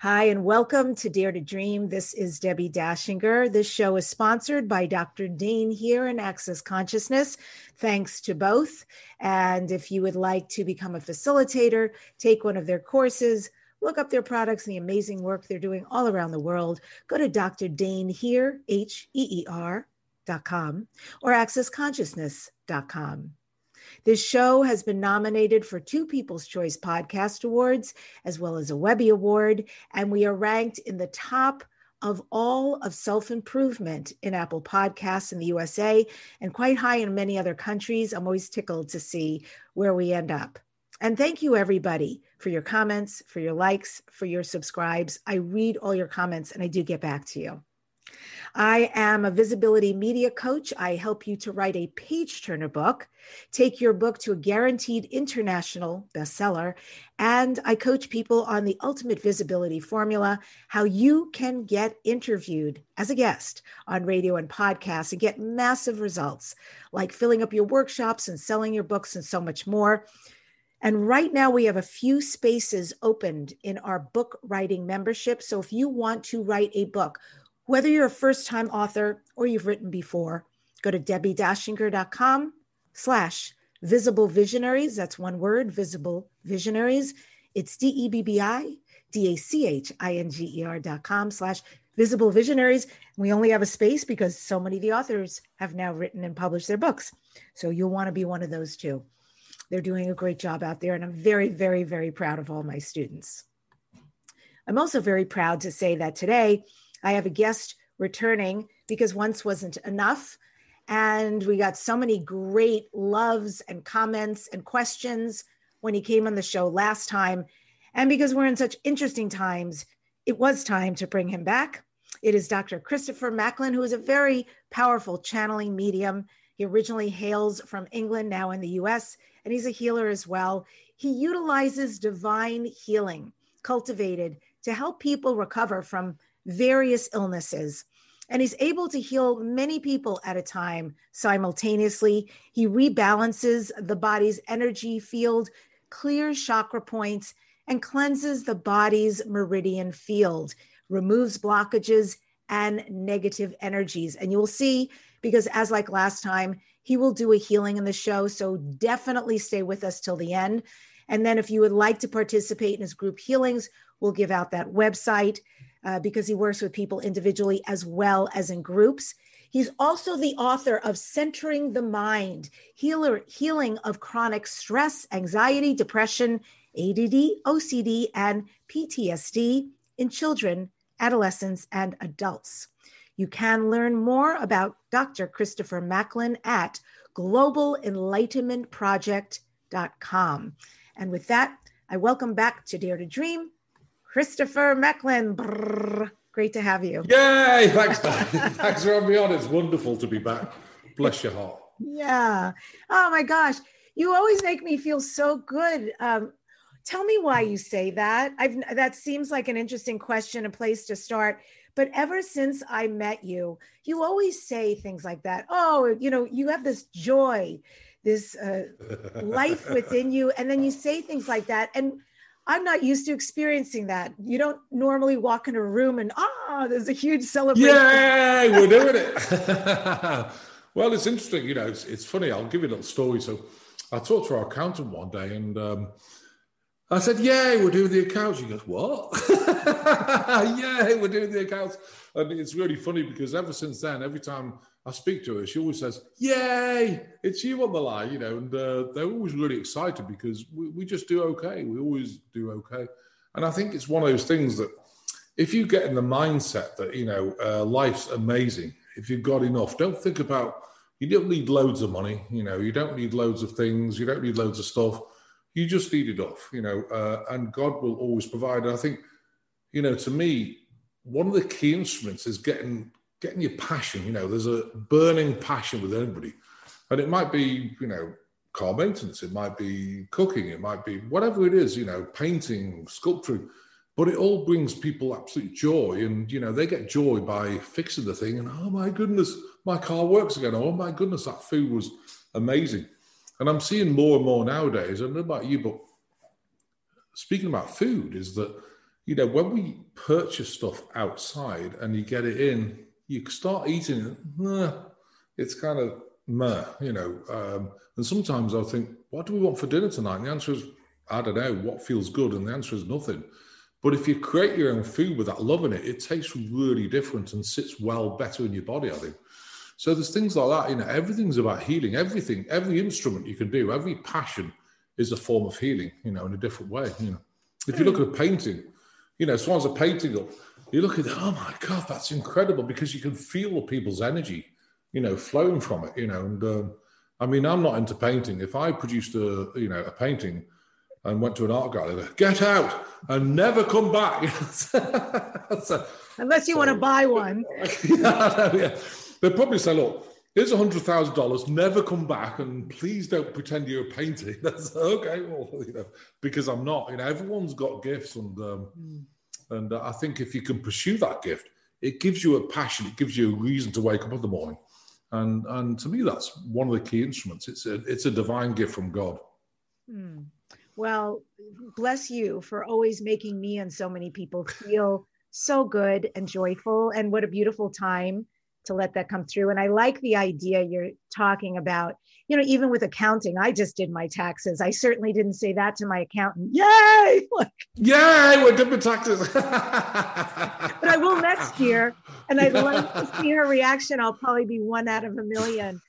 Hi, and welcome to Dare to Dream. This is Debbie Dachinger. This show is sponsored by Dr. Dain Heer and Access Consciousness. Thanks to both. And if you would like to become a facilitator, take one of their courses, look up their products and the amazing work they're doing all around the world, go to Dr. Dain Heer, H E E R, dot com or accessconsciousness.com. This show has been nominated for two People's Choice Podcast Awards, as well as a Webby Award, and we are ranked in the top of all of self improvement in Apple Podcasts in the USA and quite high in many other countries. I'm always tickled to see where we end up. And thank you, everybody, for your comments, for your likes, for your subscribes. I read all your comments and I do get back to you. I am a visibility media coach. I help you to write a page turner book, take your book to a guaranteed international bestseller, and I coach people on the ultimate visibility formula how you can get interviewed as a guest on radio and podcasts and get massive results like filling up your workshops and selling your books and so much more. And right now, we have a few spaces opened in our book writing membership. So if you want to write a book, whether you're a first time author or you've written before, go to debbiedachinger.com slash visible visionaries. That's one word, visible visionaries. It's D E B B I D A C H I N G E R dot com slash visible visionaries. We only have a space because so many of the authors have now written and published their books. So you'll want to be one of those too. They're doing a great job out there, and I'm very, very, very proud of all my students. I'm also very proud to say that today I have a guest returning because once wasn't enough. And we got so many great loves and comments and questions when he came on the show last time. And because we're in such interesting times, it was time to bring him back. It is Dr. Christopher Macklin, who is a very powerful channeling medium. He originally hails from England, now in the US, and he's a healer as well. He utilizes divine healing cultivated to help people recover from various illnesses. And he's able to heal many people at a time simultaneously. He rebalances the body's energy field, clears chakra points, and cleanses the body's meridian field, removes blockages and negative energies. And you'll see, because as like last time, he will do a healing in the show. So definitely stay with us till the end. And then if you would like to participate in his group healings, we'll give out that website uh, because he works with people individually as well as in groups. He's also the author of Centering the Mind, healer, Healing of Chronic Stress, Anxiety, Depression, ADD, OCD, and PTSD in children, adolescents, and adults. You can learn more about Dr. Christopher Macklin at globalenlightenmentproject.com. And with that, I welcome back to Dare to Dream Christopher Macklin. Brrr. Great to have you. Yay! Thanks, Thanks for having me on. It's wonderful to be back. Bless your heart. Yeah. Oh my gosh. You always make me feel so good. Um, tell me why you say that. I've that seems like an interesting question, a place to start. But ever since I met you, you always say things like that. Oh, you know, you have this joy, this uh, life within you, and then you say things like that. And I'm not used to experiencing that. You don't normally walk in a room and ah, there's a huge celebration. Yay, we're doing it. well, it's interesting. You know, it's, it's, funny. I'll give you a little story. So, I talked to our accountant one day, and um, I said, "Yay, we're doing the accounts." She goes, "What? Yay, we're doing the accounts." And it's really funny because ever since then, every time I speak to her, she always says, "Yay, it's you on the line," you know, and uh, they're always really excited because we, we, just do okay. We always do okay, and I think it's one of those things that if you get in the mindset that you know uh, life's amazing, if you've got enough, don't think about you don't need loads of money, you know, you don't need loads of things, you don't need loads of stuff. You just need it off, you know, uh, and God will always provide. And I think, you know, to me, one of the key instruments is getting getting your passion. You know, there's a burning passion with anybody, and it might be, you know, car maintenance, it might be cooking, it might be whatever it is. You know, painting, sculpturing, but it all brings people absolute joy, and you know, they get joy by fixing the thing. And oh my goodness, my car works again. Oh my goodness, that food was amazing. And I'm seeing more and more nowadays. I don't know about you, but speaking about food, is that you know, when we purchase stuff outside and you get it in, you start eating it, it's kind of meh, you know. Um, and sometimes I think, what do we want for dinner tonight? And the answer is, I don't know, what feels good? And the answer is nothing. But if you create your own food with that love in it, it tastes really different and sits well better in your body, I think. So there's things like that, you know, everything's about healing. Everything, every instrument you can do, every passion is a form of healing, you know, in a different way. You know. If you look at a painting, you know, someone's a painting up, you look at it, oh my God, that's incredible because you can feel people's energy, you know, flowing from it, you know. And um, I mean, I'm not into painting. If I produced a, you know, a painting and went to an art gallery, get out and never come back. so, Unless you so, want to buy one. yeah, yeah. They'd probably say, look, here's a hundred thousand dollars. Never come back, and please don't pretend you're a painting. That's okay. Well, you know, because I'm not. You know, everyone's got gifts, and um, mm. And uh, I think if you can pursue that gift, it gives you a passion. It gives you a reason to wake up in the morning, and and to me, that's one of the key instruments. It's a it's a divine gift from God. Mm. Well, bless you for always making me and so many people feel so good and joyful, and what a beautiful time to let that come through. And I like the idea you're talking about, you know, even with accounting, I just did my taxes. I certainly didn't say that to my accountant. Yay! Like, Yay, we're did my taxes. but I will next year. And I'd love to see her reaction. I'll probably be one out of a million.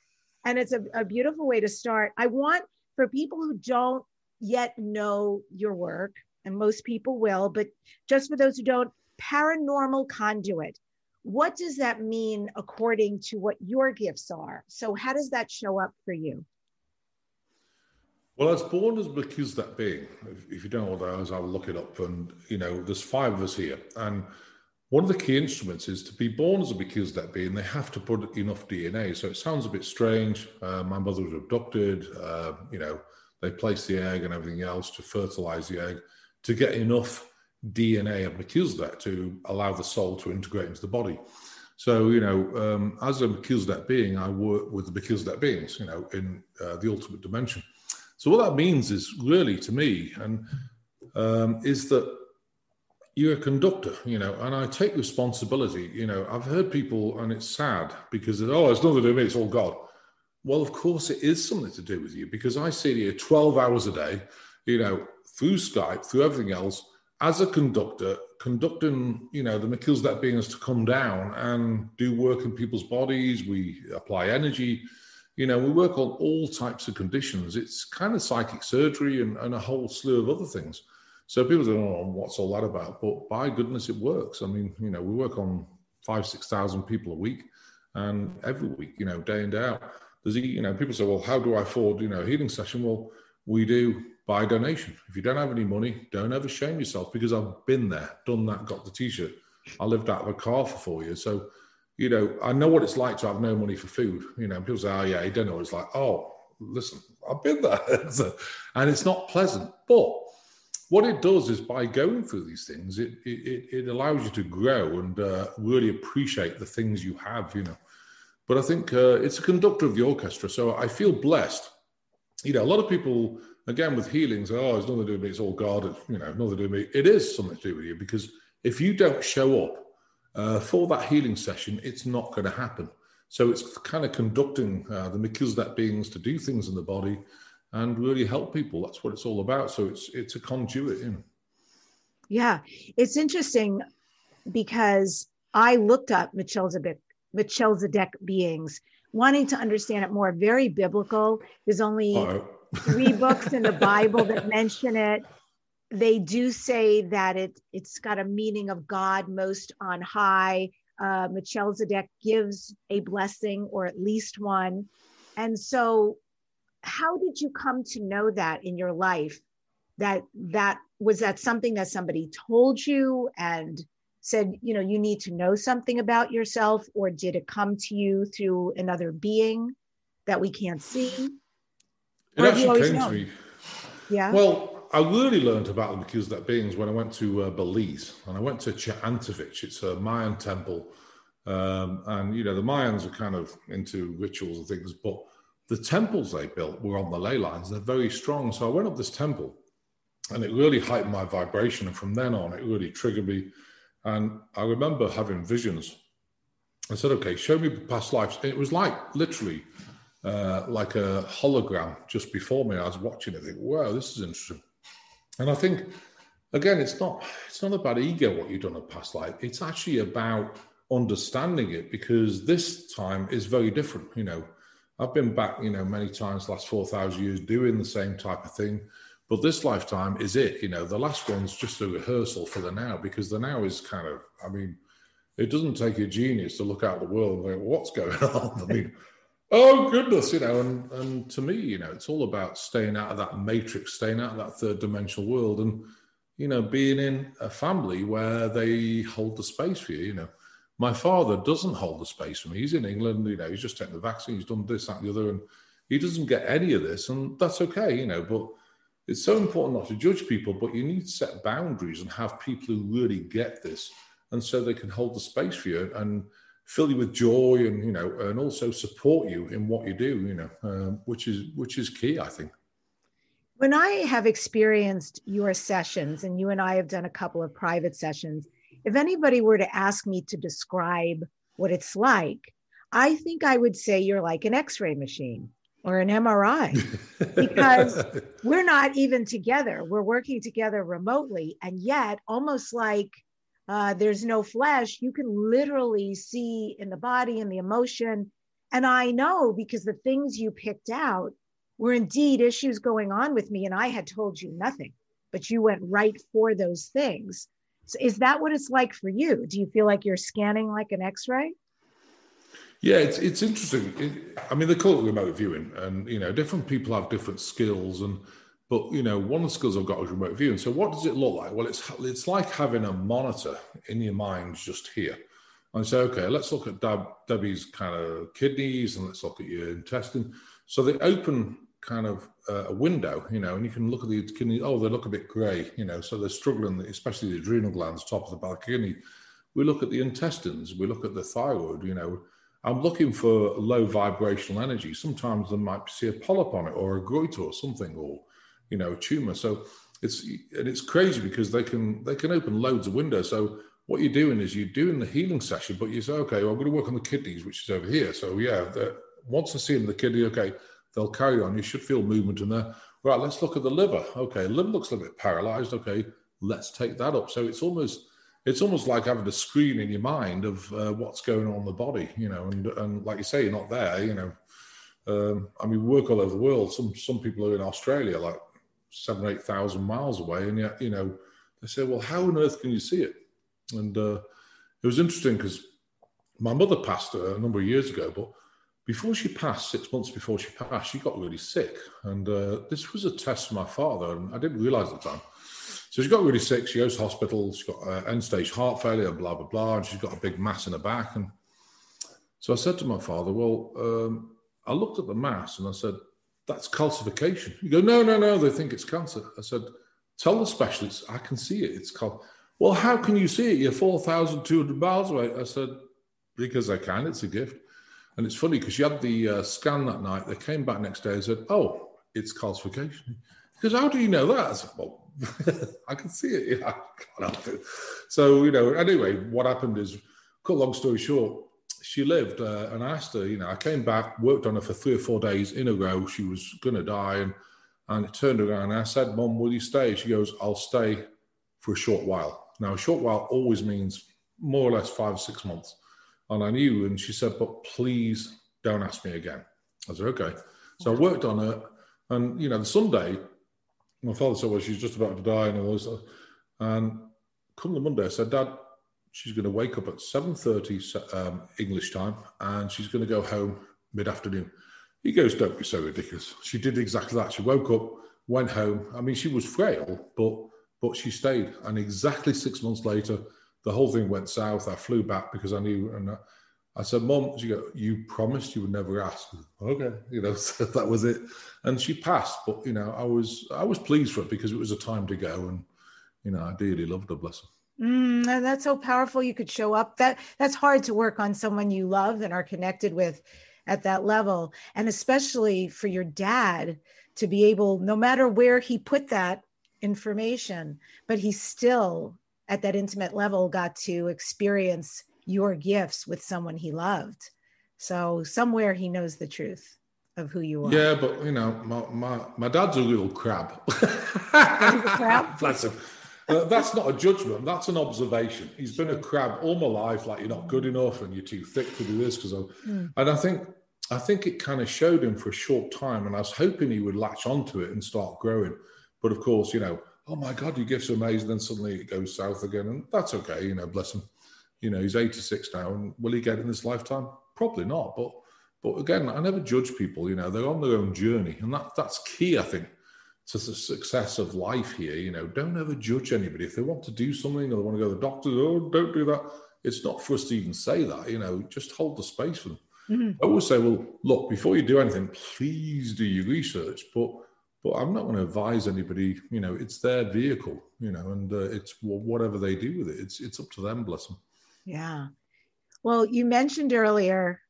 And it's a, a beautiful way to start. I want for people who don't yet know your work, and most people will, but just for those who don't, paranormal conduit what does that mean according to what your gifts are? So, how does that show up for you? Well, I was born as Melchizedek being. If you don't know what that is, I'll look it up. And, you know, there's five of us here. And one of the key instruments is to be born as a Melchizedek being, they have to put enough DNA. So it sounds a bit strange. Uh, my mother was abducted. Uh, you know, they placed the egg and everything else to fertilize the egg to get enough DNA of Melchizedek to allow the soul to integrate into the body. So, you know, um, as a Melchizedek being, I work with the Melchizedek beings, you know, in uh, the ultimate dimension. So, what that means is really to me, and um, is that you're a conductor, you know, and I take responsibility. You know, I've heard people, and it's sad because, oh, it's nothing to do with me, it's all God. Well, of course, it is something to do with you because I sit here 12 hours a day, you know, through Skype, through everything else as a conductor, conducting, you know, the Melchizedek being is to come down and do work in people's bodies. We apply energy. You know, we work on all types of conditions. It's kind of psychic surgery and, and a whole slew of other things. So people don't oh, know what's all that about, but by goodness, it works. I mean, you know, we work on five, six thousand people a week, and every week, you know, day in day out. There's, you know, people say, well, how do I afford, you know, a healing session? Well, we do by a donation. If you don't have any money, don't ever shame yourself because I've been there, done that, got the t-shirt. I lived out of a car for four years. So, you know, I know what it's like to have no money for food. You know, people say, oh, yeah, you don't know what it's like. Oh, listen, I've been there. and it's not pleasant. But what it does is by going through these things, it, it, it allows you to grow and uh, really appreciate the things you have, you know. But I think uh, it's a conductor of the orchestra. So I feel blessed. You know, a lot of people again with healings, oh, it's nothing to do with me, it's all God, it's, you know, nothing to do with me. It is something to do with you because if you don't show up uh, for that healing session, it's not going to happen. So it's kind of conducting uh, the Melchizedek beings to do things in the body and really help people. That's what it's all about. So it's it's a conduit. You know. Yeah, it's interesting because I looked up Melchizedek, Melchizedek beings, wanting to understand it more. Very biblical. There's only Uh-oh three books in the Bible that mention it. They do say that it it's got a meaning of God most on high. Uh, Melchizedek gives a blessing or at least one. And so, how did you come to know that in your life? That that was that something that somebody told you and said, you know, you need to know something about yourself, or did it come to you through another being that we can't see? It actually came known? to me. Yeah. Well, I really learned about the Melchizedek beings when I went to uh, Belize and I went to Xunantunich. It's a Mayan temple. Um, and, you know, the Mayans are kind of into rituals and things, but the temples they built were on the ley lines. They're very strong. So I went up this temple and it really heightened my vibration. And from then on, it really triggered me. And I remember having visions. I said, okay, show me past lives. it was like literally uh, like a hologram just before me. I was watching it, think, wow, this is interesting. And I think, again, it's not it's not about ego what you've done in past life. It's actually about understanding it because this time is very different. You know, I've been back, you know, many times last four thousand years doing the same type of thing but this lifetime is it. You know, the last one's just a rehearsal for the now because the now is kind of, I mean, it doesn't take a genius to look out the world and think, what's going on? I mean, oh goodness, you know, and and to me, you know, it's all about staying out of that matrix, staying out of that third dimensional world, and you know, being in a family where they hold the space for you. You know, my father doesn't hold the space for me. He's in England. You know, he's just taken the vaccine. He's done this, that, and the other, and he doesn't get any of this, and that's okay. You know, but it's so important not to judge people, but you need to set boundaries and have people who really get this, and so they can hold the space for you and fill you with joy, and you know, and also support you in what you do. You know, um, which is which is key, I think. When I have experienced your sessions, and you and I have done a couple of private sessions, if anybody were to ask me to describe what it's like, I think I would say you're like an X-ray machine or an MRI because we're not even together. We're working together remotely. And yet, almost like uh, there's no flesh, you can literally see in the body and the emotion. And I know because the things you picked out were indeed issues going on with me, and I had told you nothing, but you went right for those things. So is that what it's like for you? Do you feel like you're scanning like an x ray? Yeah, it's it's interesting. It, I mean, they call it remote viewing, and you know, different people have different skills, and but you know, one of the skills I've got is remote viewing. So, what does it look like? Well, it's it's like having a monitor in your mind just here, and say, okay, let's look at Deb, Debbie's kind of kidneys, and let's look at your intestine. So they open kind of uh, a window, you know, and you can look at the kidney. Oh, they look a bit grey, you know, so they're struggling, especially the adrenal glands, top of the back kidney. We look at the intestines, we look at the thyroid, you know I'm looking for low vibrational energy. Sometimes there might see a polyp on it or a goiter or something, or you know, a tumor. So it's and it's crazy because they can they can open loads of windows. So what you're doing is you're doing the healing session, but you say, okay, well, I'm going to work on the kidneys, which is over here. So yeah, once I see in the kidney, okay, they'll carry on. You should feel movement in there. Right, let's look at the liver. Okay, liver looks a little bit paralyzed. Okay, let's take that up. So it's almost it's almost like having a screen in your mind of uh, what's going on in the body, you know, and, and like you say, you're not there, you know. Um, I mean, work all over the world. Some some people are in Australia, like seven, eight thousand miles away, and yet, you know, they say, well, how on earth can you see it? And uh, it was interesting because my mother passed a number of years ago, but before she passed, six months before she passed, she got really sick, and uh, this was a test for my father, and I didn't realize at the time so she got really sick. She goes to hospital. She's got uh, end stage heart failure, blah, blah, blah. And she's got a big mass in her back. And so I said to my father, Well, um, I looked at the mass and I said, That's calcification. You go, No, no, no. They think it's cancer. I said, Tell the specialists, I can see it. It's called, Well, how can you see it? You're 4,200 miles away. I said, Because I can. It's a gift. And it's funny because she had the uh, scan that night. They came back next day and said, Oh, it's calcification. Because how do you know that? I said, Well, I can see it. Yeah, it. So you know. Anyway, what happened is, cut long story short, she lived, uh, and I asked her. You know, I came back, worked on her for three or four days in a row. She was going to die, and and it turned around. And I said, "Mom, will you stay?" She goes, "I'll stay for a short while." Now, a short while always means more or less five or six months. And I knew, and she said, "But please don't ask me again." I said, "Okay." So I worked on her, and you know, the Sunday my father said, well, she's just about to die and all this. And come the Monday, I said, Dad, she's going to wake up at 7.30 um, English time and she's going to go home mid-afternoon. He goes, don't be so ridiculous. She did exactly that. She woke up, went home. I mean, she was frail, but but she stayed. And exactly six months later, the whole thing went south. I flew back because I knew, and I said, Mom, she go, you promised you would never ask. Okay, you know, so that was it. And she passed, but you know, I was I was pleased for it because it was a time to go, and you know, I dearly loved her. Bless her. Mm, that's so powerful. You could show up. That that's hard to work on someone you love and are connected with at that level, and especially for your dad to be able, no matter where he put that information, but he still, at that intimate level, got to experience your gifts with someone he loved. So somewhere he knows the truth of who you are. Yeah, but you know, my my, my dad's a little crab. crab? Bless him. Uh, that's not a judgment. That's an observation. He's been a crab all my life. Like you're not good enough, and you're too thick to do this. Because, mm. and I think, I think it kind of showed him for a short time, and I was hoping he would latch onto it and start growing. But of course, you know, oh my God, your gifts are amazing. Then suddenly it goes south again, and that's okay. You know, bless him. You know, he's 86 now, and will he get in this lifetime? Probably not. But, but again, I never judge people. You know, they're on their own journey, and that that's key. I think to the success of life here. You know, don't ever judge anybody. If they want to do something or they want to go to the doctor, oh, don't do that. It's not for us to even say that. You know, just hold the space for them. Mm-hmm. I always say, well, look, before you do anything, please do your research. But but I'm not going to advise anybody. You know, it's their vehicle. You know, and uh, it's whatever they do with it. It's it's up to them. Bless them. Yeah. Well, you mentioned earlier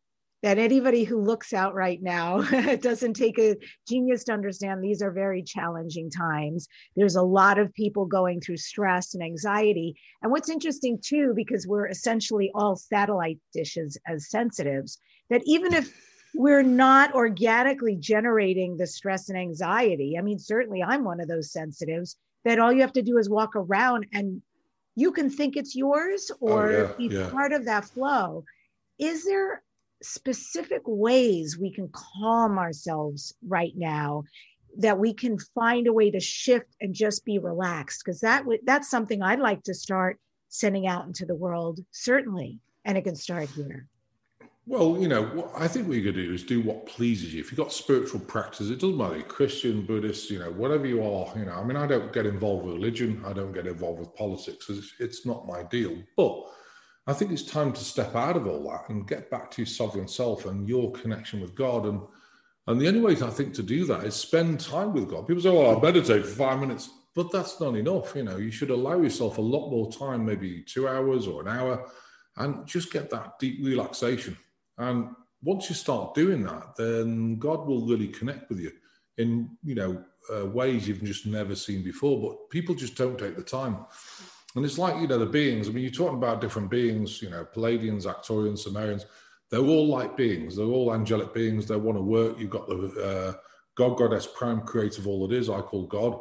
that anybody who looks out right now it doesn't take a genius to understand these are very challenging times. There's a lot of people going through stress and anxiety. And what's interesting too because we're essentially all satellite dishes as sensitives that even if we're not organically generating the stress and anxiety i mean certainly i'm one of those sensitives that all you have to do is walk around and you can think it's yours oh, or oh, yeah, be yeah. part of that flow. Is there specific ways we can calm ourselves right now that we can find a way to shift and just be relaxed because that w- that's something I'd like to start sending out into the world certainly and it can start here. Well you know what I think what you to do is do what pleases you. If you've got spiritual practice it doesn't matter Christian Buddhist you know whatever you are you know I mean I don't get involved with religion I don't get involved with politics it's, it's not my deal but I think it's time to step out of all that and get back to your sovereign self and your connection with God. And and the only way I think to do that is spend time with God. People say, "Oh, I meditate for five minutes," but that's not enough. You know, you should allow yourself a lot more time, maybe two hours or an hour, and just get that deep relaxation. And once you start doing that, then God will really connect with you in you know uh, ways you've just never seen before. But people just don't take the time. And it's like, you know, the beings, I mean, you're talking about different beings, you know, Pleiadians, Arcturians, Sumerians, they're all like beings. They're all angelic beings. They want to work. You've got the uh, God, Goddess, prime creator of all it is, I call God,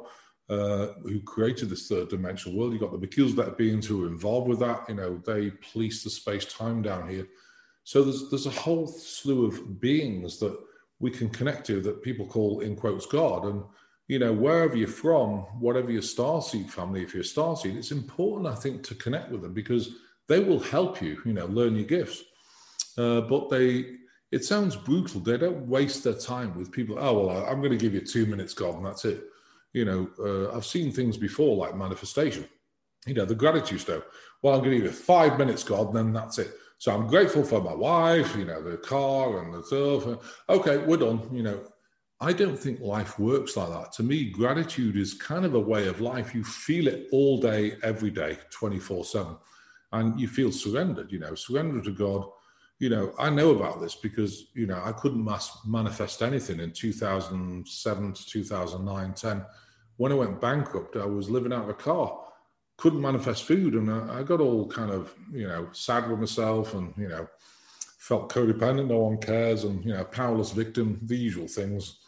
uh, who created this third dimensional world. You've got the Melchizedek beings who are involved with that. You know, they police the space time down here. So there's there's a whole slew of beings that we can connect to that people call in quotes God. And you know, wherever you're from, whatever your starseed family, if you're a starseed, it's important, I think, to connect with them because they will help you, you know, learn your gifts. Uh, but they, it sounds brutal. They don't waste their time with people. Oh, well, I'm going to give you two minutes, God, and that's it. You know, uh, I've seen things before like manifestation. You know, the gratitude stone. Well, I'm going to give you five minutes, God, and then that's it. So I'm grateful for my wife, you know, the car and the stuff. Okay, we're done. You know, I don't think life works like that. To me, gratitude is kind of a way of life. You feel it all day, every day, 24 7. And you feel surrendered, you know, surrender to God. You know, I know about this because, you know, I couldn't manifest anything in 2007 to 2009, 10. When I went bankrupt, I was living out of a car, couldn't manifest food. And I, I got all kind of, you know, sad with myself and, you know, felt codependent, no one cares, and, you know, powerless victim, the usual things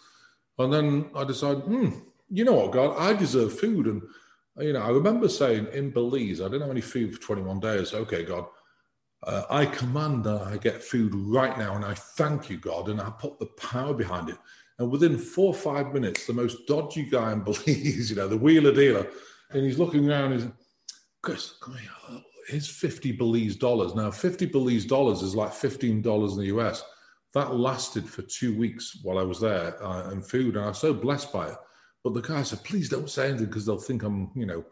and then I decided, hmm, you know what, God, I deserve food. And, you know, I remember saying in Belize, I didn't have any food for 21 days. Okay, God, uh, I command that I get food right now. And I thank you, God. And I put the power behind it. And within four or five minutes, the most dodgy guy in Belize, you know, the wheeler dealer, and he's looking around, he's, Chris, come here. here's 50 Belize dollars. Now, 50 Belize dollars is like $15 in the US that lasted for two weeks while I was there uh, and food, and I was so blessed by it. But the guy said, "Please don't say anything because they'll think I'm, you know,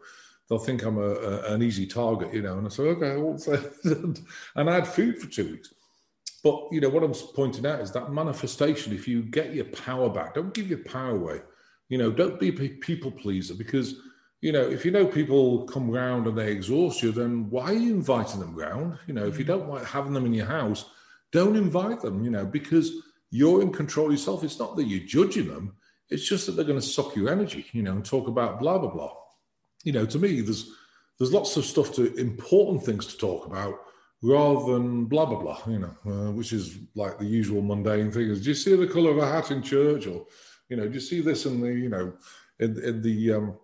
they'll think I'm a, a, an easy target, you know." And I said, "Okay, I won't say." and I had food for two weeks. But you know what I'm pointing out is that manifestation. If you get your power back, don't give your power away. You know, don't be a people pleaser because you know if you know people come round and they exhaust you, then why are you inviting them round? You know, if you mm. don't like having them in your house don't invite them, you know, because you're in control yourself. It's not that you're judging them, It's just that they're going to suck your energy, you know, and talk about blah blah blah. You know, to me, there's there's lots of stuff to important things to talk about rather than blah blah blah. You know, uh, which is like the usual mundane things. Do you see the colour of a hat in church, or you know, do you see this in the you know in in the um,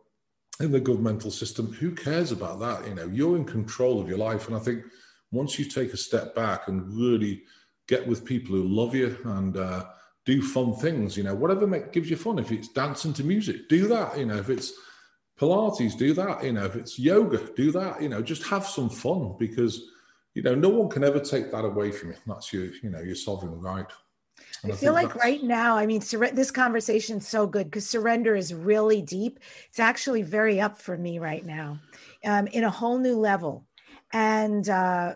in the governmental system? Who cares about that? You know, you're in control of your life, and I think once you take a step back and really get with people who love you and uh, do fun things. You know, whatever make, gives you fun. If it's dancing to music, do that. You know, if it's Pilates, do that. You know, if it's yoga, do that. You know, just have some fun because you know no one can ever take that away from you. That's your, you know, your sovereign right. I, I feel like right now, I mean, sur- this conversation is so good because surrender is really deep. It's actually very up for me right now, um, in a whole new level, and uh,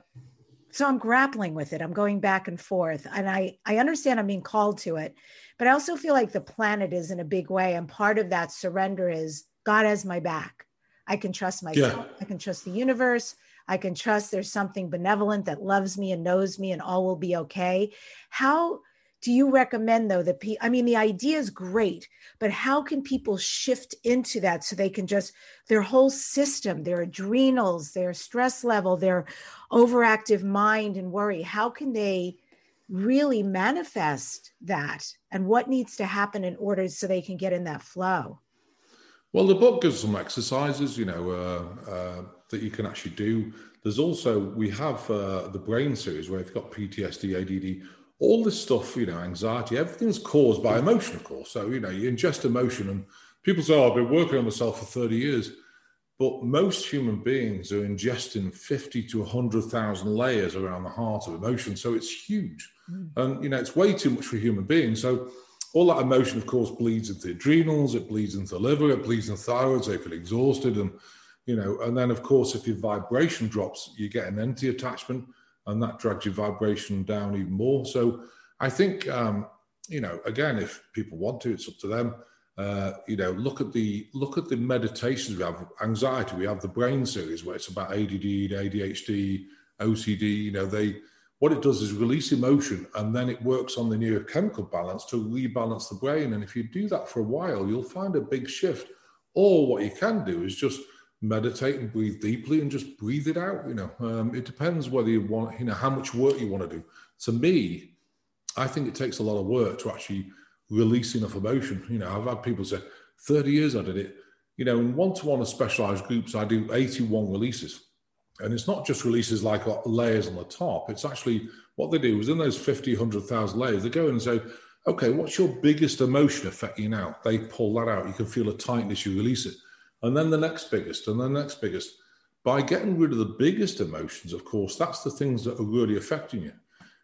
so i'm grappling with it. I'm going back and forth. And i i understand i'm being called to it but i also feel like the planet is in a big way. And part of that surrender is god has my back. I can trust myself. Yeah. i can trust the universe. I can trust there's something benevolent that loves me and knows me and all will be okay. How do you recommend though that pe- i mean the idea is great but how can people shift into that so they can just their whole system their adrenals their stress level their overactive mind and worry how can they really manifest that and what needs to happen in order so they can get in that flow? Well the book gives some exercises you know uh, uh, that you can actually do. There's also we have uh, the brain series where if you've got ptsd add all this stuff, you know, anxiety, everything's caused by emotion, of course. So, you know, you ingest emotion and people say, oh, I've been working on myself for 30 years. But most human beings are ingesting 50 to 100,000 layers around the heart of emotion. So it's huge. Mm. And, you know, it's way too much for human beings. So all that emotion, of course, bleeds into the adrenals, it bleeds into the liver, it bleeds into the thyroid, so they feel exhausted. And, you know, and then, of course, if your vibration drops, you get an empty attachment and that drags your vibration down even more. So I think, um, you know, again, if people want to, it's up to them. Uh, you know, look at the look at the meditations we have. Anxiety, we have the brain series where it's about ADD, and ADHD, OCD. You know, they what it does is release emotion, and then it works on the neurochemical balance to rebalance the brain. And if you do that for a while, you'll find a big shift. Or what you can do is just meditate and breathe deeply and just breathe it out. You know, um, it depends whether you want, you know, how much work you want to do. To me, I think it takes a lot of work to actually release enough emotion. You know, I've had people say, 30 years I did it. You know, in one to one or specialized groups, I do 81 releases. And it's not just releases like layers on the top. It's actually what they do is in those 50, 100,000 layers, they go in and say, okay, what's your biggest emotion affecting you now? They pull that out. You can feel a tightness, you release it and then the next biggest, and the next biggest. By getting rid of the biggest emotions, of course, that's the things that are really affecting you.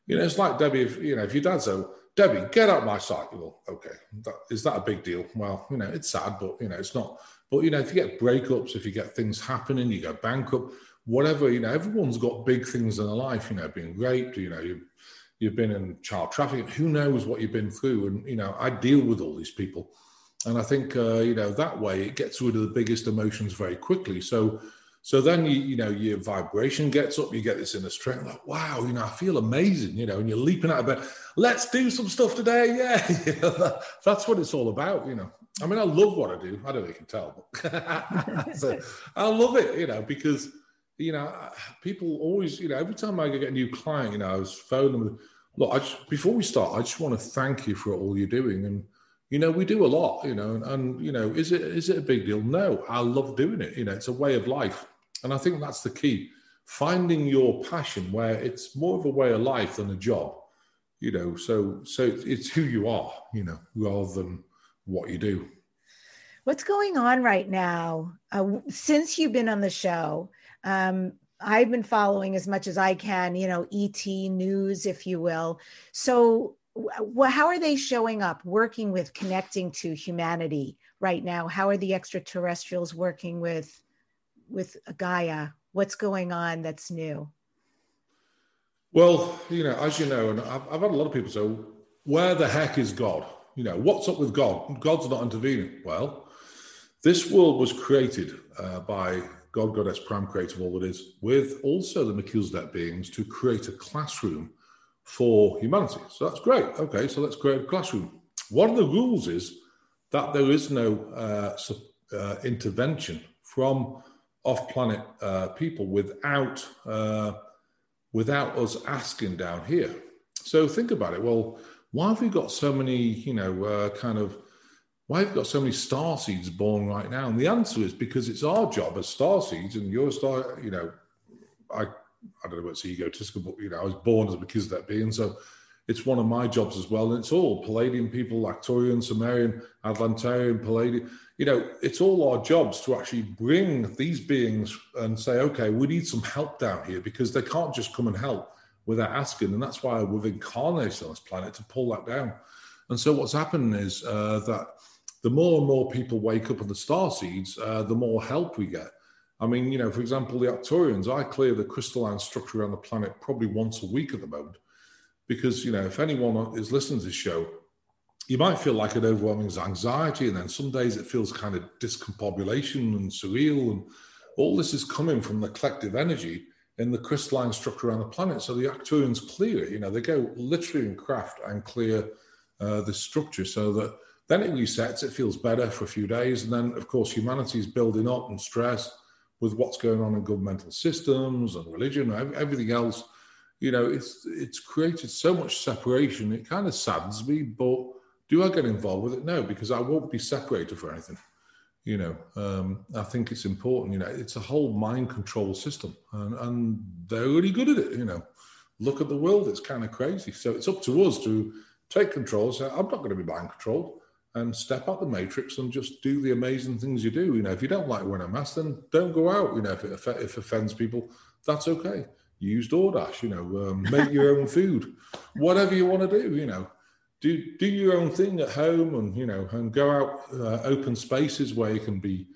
You know, it's like Debbie, if, you know, if your dad said, Debbie, get out my sight. Well, okay, that, is that a big deal? Well, you know, it's sad, but, you know, it's not. But, you know, if you get breakups, if you get things happening, you go bankrupt, whatever, you know, everyone's got big things in their life, you know, being raped, you know, you, you've been in child trafficking, who knows what you've been through. And, you know, I deal with all these people. And I think uh, you know that way it gets rid of the biggest emotions very quickly. So so then you you know your vibration gets up, you get this inner strength. Like wow, you know I feel amazing, you know, and you're leaping out of bed. Let's do some stuff today, yeah. that's what it's all about, you know. I mean, I love what I do. I don't know if you can tell, but so I love it, you know, because you know people always, you know, every time I get a new client, you know, I was phoning them. Look, I just, before we start, I just want to thank you for all you're doing and you know we do a lot you know and, and, you know is it is it a big deal? No i love doing it you know it's a way of life. And i think that's the key finding your passion where it's more of a way of life than a job you know so so it's who you are you know rather than what you do. What's going on right now? Uh, since you've been on the show um, I've been following as much as I can, you know, ET news, if you will. So, well, how are they showing up working with connecting to humanity right now? How are the extraterrestrials working with with gaia? What's going on that's new? Well you know as you know and i've, I've had a lot of people say where the heck is god? You know what's up with god? God's not intervening. Well this world was created uh, by god goddess prime creator of all it is with also the melchizedek beings to create a classroom for humanity. So that's great. Okay, so let's create a classroom. One of the rules is that there is no uh, uh, intervention from off-planet uh, people without uh, without us asking down here. So think about it. Well, why have we got so many, you know, uh, kind of why have we got so many star seeds born right now? And the answer is because it's our job as star seeds, and you're a star, you know, I I don't know what's egotistical, but you know, I was born as a Melchizedek being, so it's one of my jobs as well. And it's all Pleiadian people, Arcturian, Sumerian, Atlantarian, Pleiadian. You know, it's all our jobs to actually bring these beings and say, okay, we need some help down here because they can't just come and help without asking. And that's why we've incarnated on this planet to pull that down. And so what's happening is uh, that the more and more people wake up on the star seeds, uh, the more help we get. I mean, you know, for example, the Arcturians, I clear the crystalline structure around the planet probably once a week at the moment because you know if anyone is listening to this show you might feel like an overwhelming anxiety and then some days it feels kind of discombobulation and surreal and all this is coming from the collective energy in the crystalline structure around the planet. So the Arcturians clear it you know they go literally in craft and clear uh, the structure so that then it resets it feels better for a few days and then of course humanity is building up and stress with what's going on in governmental systems and religion and everything else you know, it's it's created so much separation. It kind of saddens me, but do I get involved with it? No, because I won't be separated for anything. You know, um, I think it's important. You know, it's a whole mind control system, and, and they're really good at it. You know, look at the world; it's kind of crazy. So it's up to us to take control. So I'm not going to be mind controlled, and step out the matrix and just do the amazing things you do. You know, if you don't like wearing a mask, then don't go out. You know, if it, if it offends people, that's okay use DoorDash, you know, um, make your own food, whatever you want to do, you know, do do your own thing at home, and you know, and go out uh, open spaces where you can be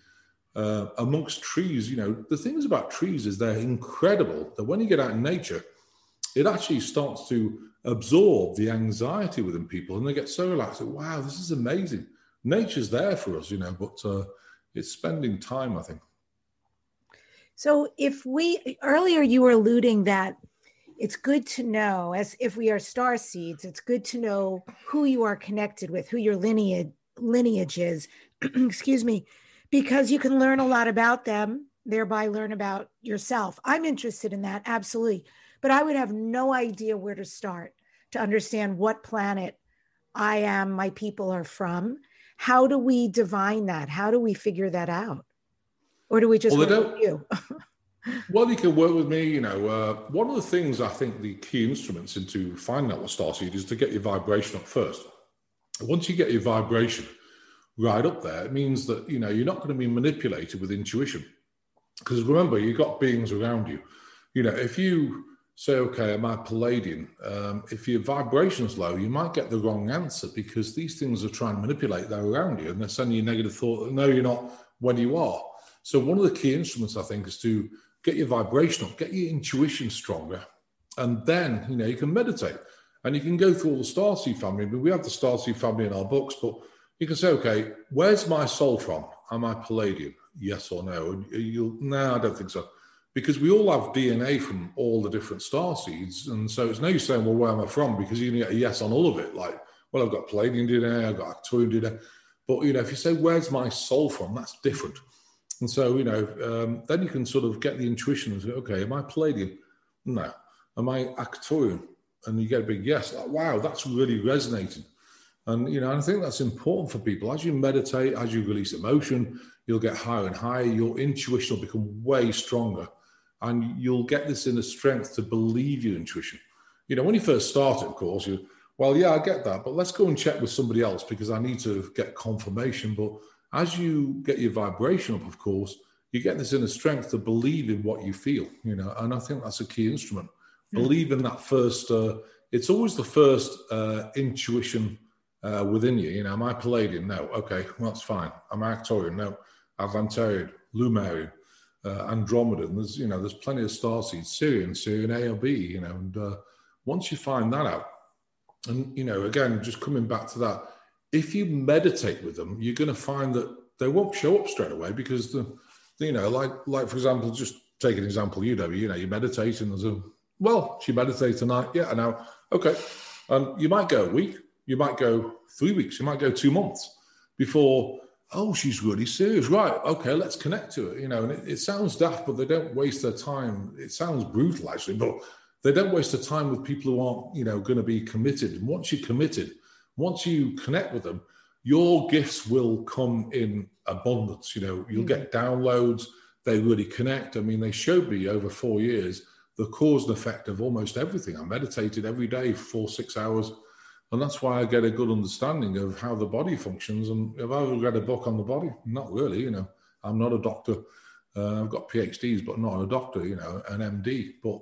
uh, amongst trees. You know, the things about trees is they're incredible. That when you get out in nature, it actually starts to absorb the anxiety within people, and they get so relaxed. Wow, this is amazing. Nature's there for us, you know, but uh, it's spending time, I think. So if we earlier you were alluding that it's good to know as if we are star seeds, it's good to know who you are connected with, who your lineage lineage is, excuse me, because you can learn a lot about them, thereby learn about yourself. I'm interested in that, absolutely. But I would have no idea where to start to understand what planet I am, my people are from. How do we divine that? How do we figure that out? or do we just well, work with you? well, you can work with me. You know, uh, one of the things I think the key instruments into finding out what starseed is to get your vibration up first. Once you get your vibration right up there, it means that you know you're not going to be manipulated with intuition. Because remember, you've got beings around you. You know, if you say, okay, am I Pleiadian? Um, if your vibration's low, you might get the wrong answer because these things are trying to manipulate that around you and they're sending you negative thought. No, you're not when you are. So one of the key instruments I think is to get your vibration up, get your intuition stronger, and then you know you can meditate and you can go through all the Star starseed family. Mean, we have the Star starseed family in our books, but you can say, okay, where's my soul from? Am I Pleiadian? Yes or no? And you'll no, I don't think so. Because we all have DNA from all the different star seeds. And so it's no use saying, well, where am I from? Because you can get a yes on all of it. Like, well, I've got Pleiadian DNA, I've got Arcturian DNA. But, you know, if you say, where's my soul from? That's different. And so, you know, um, then you can sort of get the intuition and say, okay, am I Pleiadian? No. Am I Arcturian? And you get a big yes. Like, wow, that's really resonating. And, you know, I think that's important for people. As you meditate, as you release emotion, you'll get higher and higher. Your intuition will become way stronger. And you'll get this inner strength to believe your intuition. You know, when you first start it, of course, you, well, yeah, I get that, but let's go and check with somebody else because I need to get confirmation. But as you get your vibration up, of course, you get this inner strength to believe in what you feel, you know, and I think that's a key instrument. Mm. Believe in that first, uh, it's always the first uh, intuition uh, within you. You know, am I Pleiadian? No. Okay, well, that's fine. Am I Arcturian? No. Atlantarian, Lemurian, uh, Andromedan. There's, you know, there's plenty of star seeds, Sirian, Sirian A or B, you know, and uh, once you find that out, and, you know, again, just coming back to that, if you meditate with them, you're going to find that they won't show up straight away because the, you know, like like for example, just take an example, you know, you know, you meditate and there's a well, she meditates tonight, yeah, and now okay, and you might go a week, you might go three weeks, you might go two months, before oh, she's really serious. Right. Okay, let's connect to it. You know, and it, it, sounds daft, but they don't waste their time. It sounds brutal, actually, but they don't waste their time with people who aren't, you know, going to be committed. And once you're committed, once you connect with them, your gifts will come in abundance. You know, you'll get mm-hmm. downloads. They really connect. I mean, they showed me over four years the cause and effect of almost everything. I meditated every day for four, six hours and that's why I get a good understanding of how the body functions. And if I ever read a book on the body, not really, you know, I'm not a doctor. Uh, I've got PhDs, but not a doctor, you know, an MD. But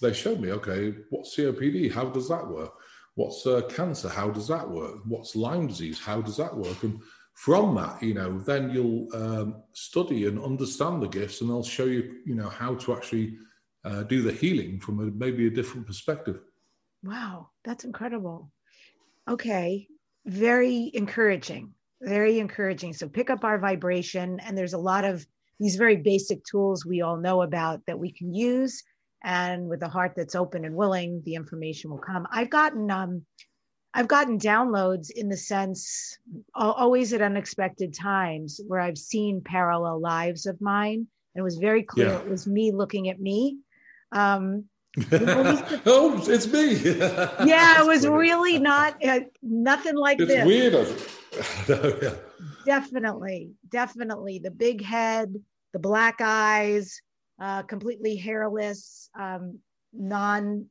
they showed me, okay, what's COPD? How does that work? What's uh, cancer? How does that work? What's Lyme disease? How does that work? And from that, you know, then you'll um, study and understand the gifts, and they'll show you, you know, how to actually uh, do the healing from a, maybe a different perspective. Wow, that's incredible okay, very encouraging, very encouraging. So pick up our vibration. And there's a lot of these very basic tools we all know about that we can use. And with a heart that's open and willing, the information will come. I've gotten, um, I've gotten downloads in the sense always at unexpected times where I've seen parallel lives of mine. And it was very clear yeah. it was me looking at me. Um, oh, it's me. yeah, it was really not uh, nothing like it's this. It's weird. yeah. Definitely, definitely the big head, the black eyes, uh, completely hairless, um, non.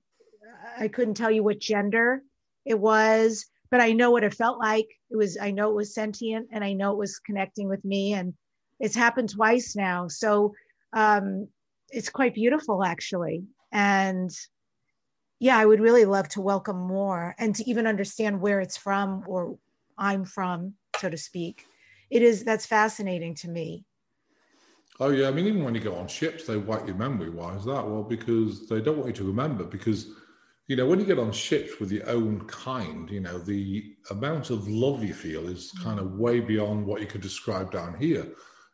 I couldn't tell you what gender it was, but I know what it felt like. It was. I know it was sentient, and I know it was connecting with me, and it's happened twice now. So um, it's quite beautiful, actually. And yeah, I would really love to welcome more and to even understand where it's from or I'm from, so to speak. It is that's fascinating to me. Oh yeah, I mean, even when you go on ships, they wipe your memory. Why is that? Well, because they don't want you to remember. Because you know, when you get on ships with your own kind, you know, the amount of love you feel is mm-hmm. kind of way beyond what you could describe down here.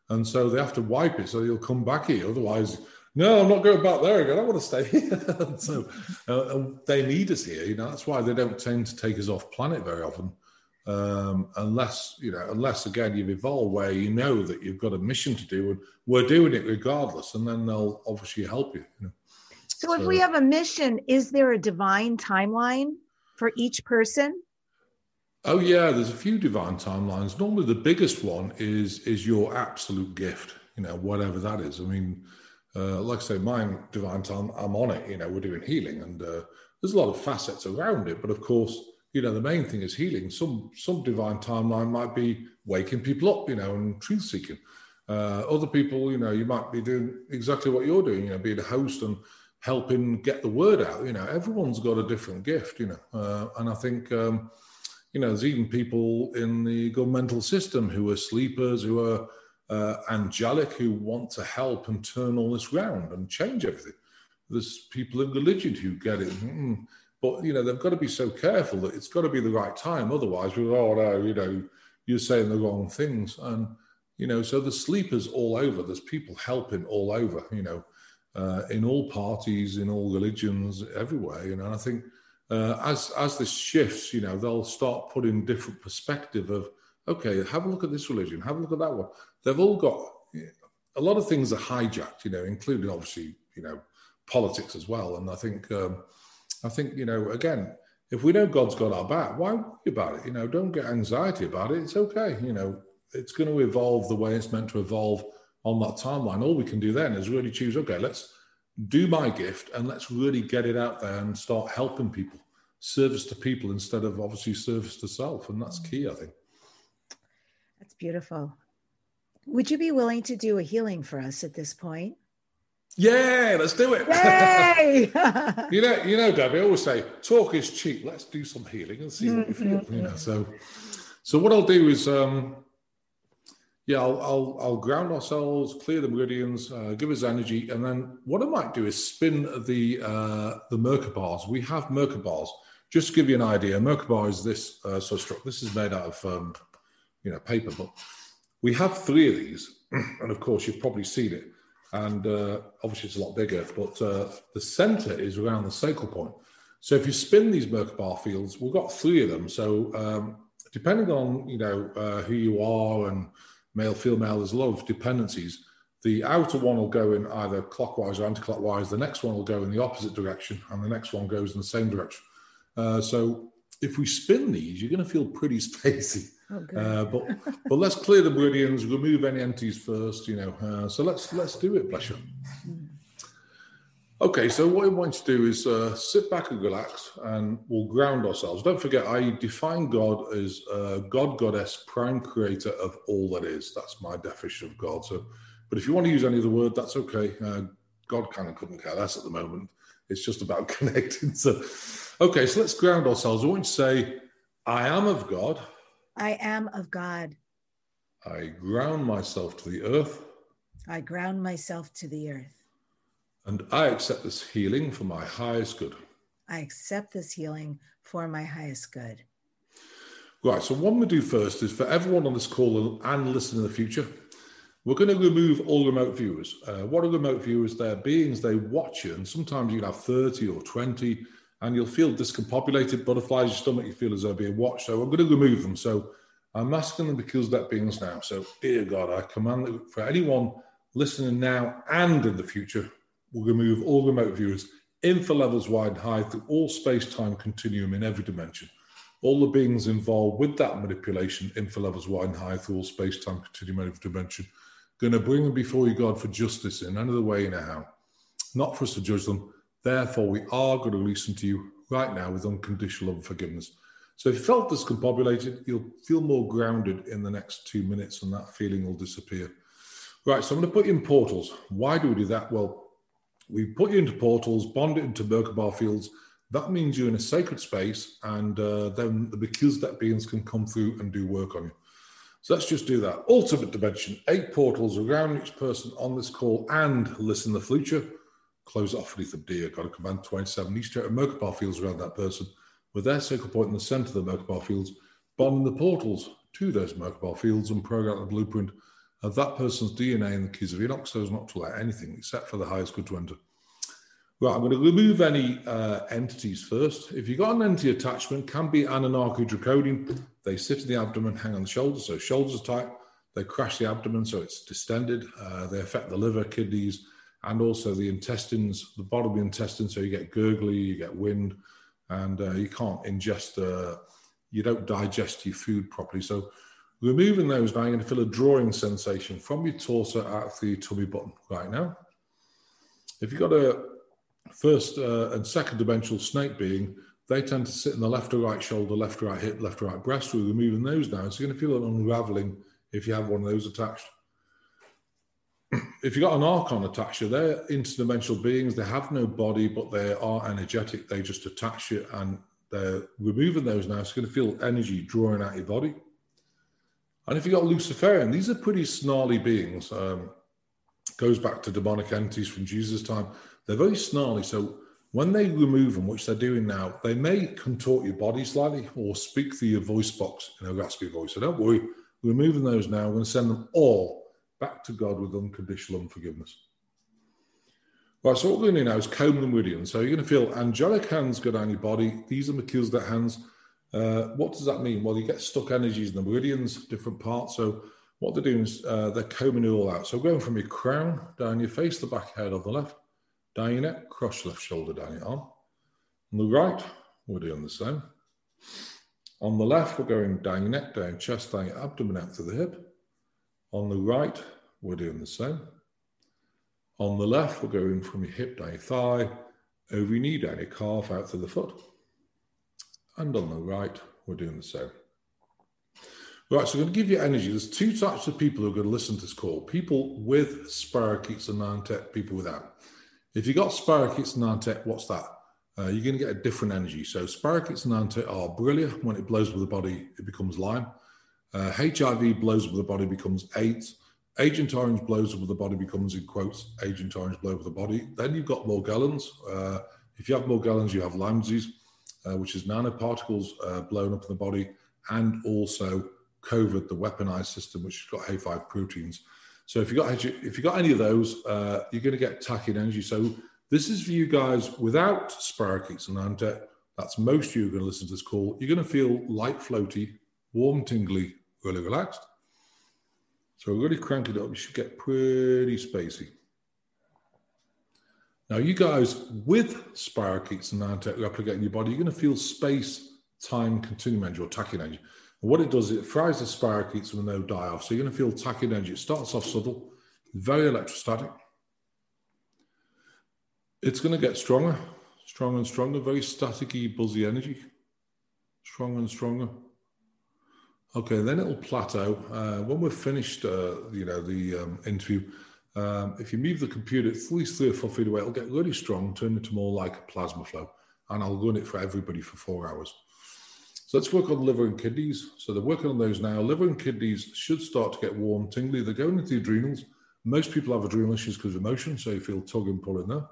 And so they have to wipe it so you'll come back here. Otherwise, no, I'm not going back there again. I want to stay here. so uh, they need us here. You know, that's why they don't tend to take us off planet very often, um, unless you know, unless again you've evolved where you know that you've got a mission to do, and we're doing it regardless, and then they'll obviously help you. you know? so, so if we have a mission, is there a divine timeline for each person? Oh yeah, there's a few divine timelines. Normally, the biggest one is is your absolute gift. You know, whatever that is. I mean uh, like I say, mine, Divine Time, I'm on it. You know, we're doing healing, and uh, there's a lot of facets around it. But of course, you know, the main thing is healing. Some some divine timeline might be waking people up, you know, and truth seeking. Uh, other people, you know, you might be doing exactly what you're doing, you know, being a host and helping get the word out. You know, everyone's got a different gift, you know, uh, and I think. Um, you know, there's even people in the governmental system who are sleepers, who are uh, angelic who want to help and turn all this round and change everything. There's people in religion who get it. Mm, but, you know, they've got to be so careful that it's got to be the right time. Otherwise, we're, oh, no, you know, you're saying the wrong things. And, you know, so there's sleepers all over. There's people helping all over, you know, uh, in all parties, in all religions, everywhere. You know, and I think uh, as as this shifts, you know, they'll start putting different perspective of, okay, have a look at this religion, have a look at that one they've all got a lot of things are hijacked, you know, including obviously, you know, politics as well. And I think, um, I think, you know, again, if we know God's got our back, why worry about it? You know, don't get anxiety about it. It's okay. You know, it's going to evolve the way it's meant to evolve on that timeline. All we can do then is really choose, okay, let's do my gift and let's really get it out there and start helping people, service to people instead of obviously service to self. And that's key, I think. Beautiful. Would you be willing to do a healing for us at this point? Yeah, let's do it. Yay! you know, you know, Debbie. I always say, talk is cheap. Let's do some healing and see what we feel. You know, so, so what I'll do is, um, yeah, I'll, I'll, I'll ground ourselves, clear the meridians, uh, give us energy, and then what I might do is spin the uh, the Merkabahs. We have Merkabahs. Just to give you an idea, Merkabah is this uh, so. This is made out of um, you know paper, but we have three of these, and of course, you've probably seen it. And uh, obviously, it's a lot bigger, but uh, the center is around the sacral point. So if you spin these Merkaba fields, we've got three of them. So um, depending on you know uh, who you are and male, female, there's a lot of dependencies. The outer one will go in either clockwise or anti-clockwise. The next one will go in the opposite direction, and the next one goes in the same direction. Uh, so if we spin these, you're going to feel pretty spacey. Oh, uh, but but let's clear the meridians, remove any entities first. You know, uh, so let's let's do it, bless you. Hmm. Okay, so what I want to do is uh, sit back and relax, and we'll ground ourselves. Don't forget, I define God as uh, God, Goddess, prime creator of all that is. That's my definition of God. So, but if you want to use any other word, that's okay. Uh, God kind of couldn't care less at the moment. It's just about connecting. So, okay, so let's ground ourselves. I want to say, I am of God. I am of God. I ground myself to the earth. I ground myself to the earth. And I accept this healing for my highest good. I accept this healing for my highest good. Right. So, what we do first is for everyone on this call and listen in the future, we're going to remove all remote viewers. Uh, what are remote viewers? They're beings, they watch you, and sometimes you can have 30 or 20, and you'll feel discombobulated, butterflies in your stomach, you feel as though being watched. So, I'm going to remove them. So, I'm asking them to kill that beings now. So, dear God, I command that for anyone listening now and in the future, We'll remove all remote viewers infra levels wide and high through all space-time continuum in every dimension. All the beings involved with that manipulation, infra levels wide and high through all space-time continuum in every dimension, going to bring them before you, God, for justice in another way now. Not for us to judge them. Therefore, we are going to listen to you right now with unconditional love forgiveness. So if you felt discombobulated, you'll feel more grounded in the next two minutes and that feeling will disappear. Right, so I'm going to put you in portals. Why do we do that? Well, we put you into portals, bond it into Merkaba fields. That means you're in a sacred space, and uh, then the Melchizedek beings can come through and do work on you. So let's just do that. Ultimate dimension, eight portals around each person on this call and listen the future. Close off with Ethan Deer. Got a command 27. Each set of Merkaba fields around that person with their sacral point in the center of the Merkaba fields, bond the portals to those Merkaba fields and program the blueprint of that person's DNA in the keys of Enoch so as not to let anything except for the highest good to enter. Right, I'm going to remove any uh, entities first. If you've got an entity attachment, can be Anunnaki Draconian. They sit in the abdomen, hang on the shoulders, so shoulders tight. They crash the abdomen, so it's distended. Uh, they affect the liver, kidneys, and also the intestines, the bottom of the intestine. So you get gurgly, you get wind, and uh, you can't ingest. Uh, you don't digest your food properly. So Removing those now, you're going to feel a drawing sensation from your torso out through your tummy button right now. If you've got a first uh, and second dimensional snake being, they tend to sit in the left or right shoulder, left or right hip, left or right breast. We're removing those now. So you're going to feel an unraveling if you have one of those attached. If you've got an archon attached, to you, they're interdimensional beings. They have no body, but they are energetic. They just attach you and they're removing those now. You're going to feel energy drawing out your body. And if you've got Luciferian, these are pretty snarly beings. Um, goes back to demonic entities from Jesus' time. They're very snarly. So when they remove them, which they're doing now, they may contort your body slightly or speak through your voice box in a raspy voice. So don't worry, we're removing those now. We're going to send them all back to God with unconditional unforgiveness. Right, so what we're going to do now is comb the meridian. So you're going to feel angelic hands go down your body. These are Melchizedek hands. Uh, what does that mean? Well, you get stuck energies in the meridians, different parts. So what they're doing is uh, they're combing it all out. So going from your crown down your face, the back head on the left, down your neck, cross left shoulder down your arm. On the right, we're doing the same. On the left, we're going down your neck, down your chest, down your abdomen, out to the hip. On the right, we're doing the same. On the left, we're going from your hip down your thigh, over your knee, down your calf, out to the foot. And on the right, we're doing the same. Right, so I'm going to give you energy. There's two types of people who are going to listen to this call people with spirochetes and nanotech, people without. If you've got spirochetes and nanotech, what's that? Uh, you're going to get a different energy. So, spirochetes and nanotech are brilliant. When it blows with the body, it becomes Lyme. Uh, HIV blows up with the body, becomes AIDS. Agent Orange blows up with the body, becomes, in quotes, Agent Orange blow up with the body. Then you've got Morgellons. Uh, if you have Morgellons, you have Lyme disease uh, which is nanoparticles uh, blown up in the body, and also COVID, the weaponized system, which has got H5 proteins. So if you got if you got any of those, uh, you're going to get tachyon energy. So this is for you guys without spirochetes and nanotech. That's most of you are going to listen to this call. You're going to feel light floaty, warm, tingly, really relaxed. So really crank it up. You should get pretty spacey. Now, you guys with spirochetes and nanotech replicating your body, you're going to feel space, time, continuum energy or tachyon energy. And what it does, it fries the spirochetes when they die off. So you're going to feel tachyon energy. It starts off subtle, very electrostatic. It's going to get stronger, stronger and stronger, very staticky, buzzy energy, stronger and stronger. Okay, then it'll plateau. Uh, when we're finished, uh, you know, the um, interview, um, if you move the computer at least three or four feet away, it'll get really strong, turn into more like a plasma flow, and I'll run it for everybody for four hours. So let's work on liver and kidneys. So they're working on those now. Liver and kidneys should start to get warm, tingly. They're going into the adrenals. Most people have adrenal issues because of emotion, so you feel tug and pull in there.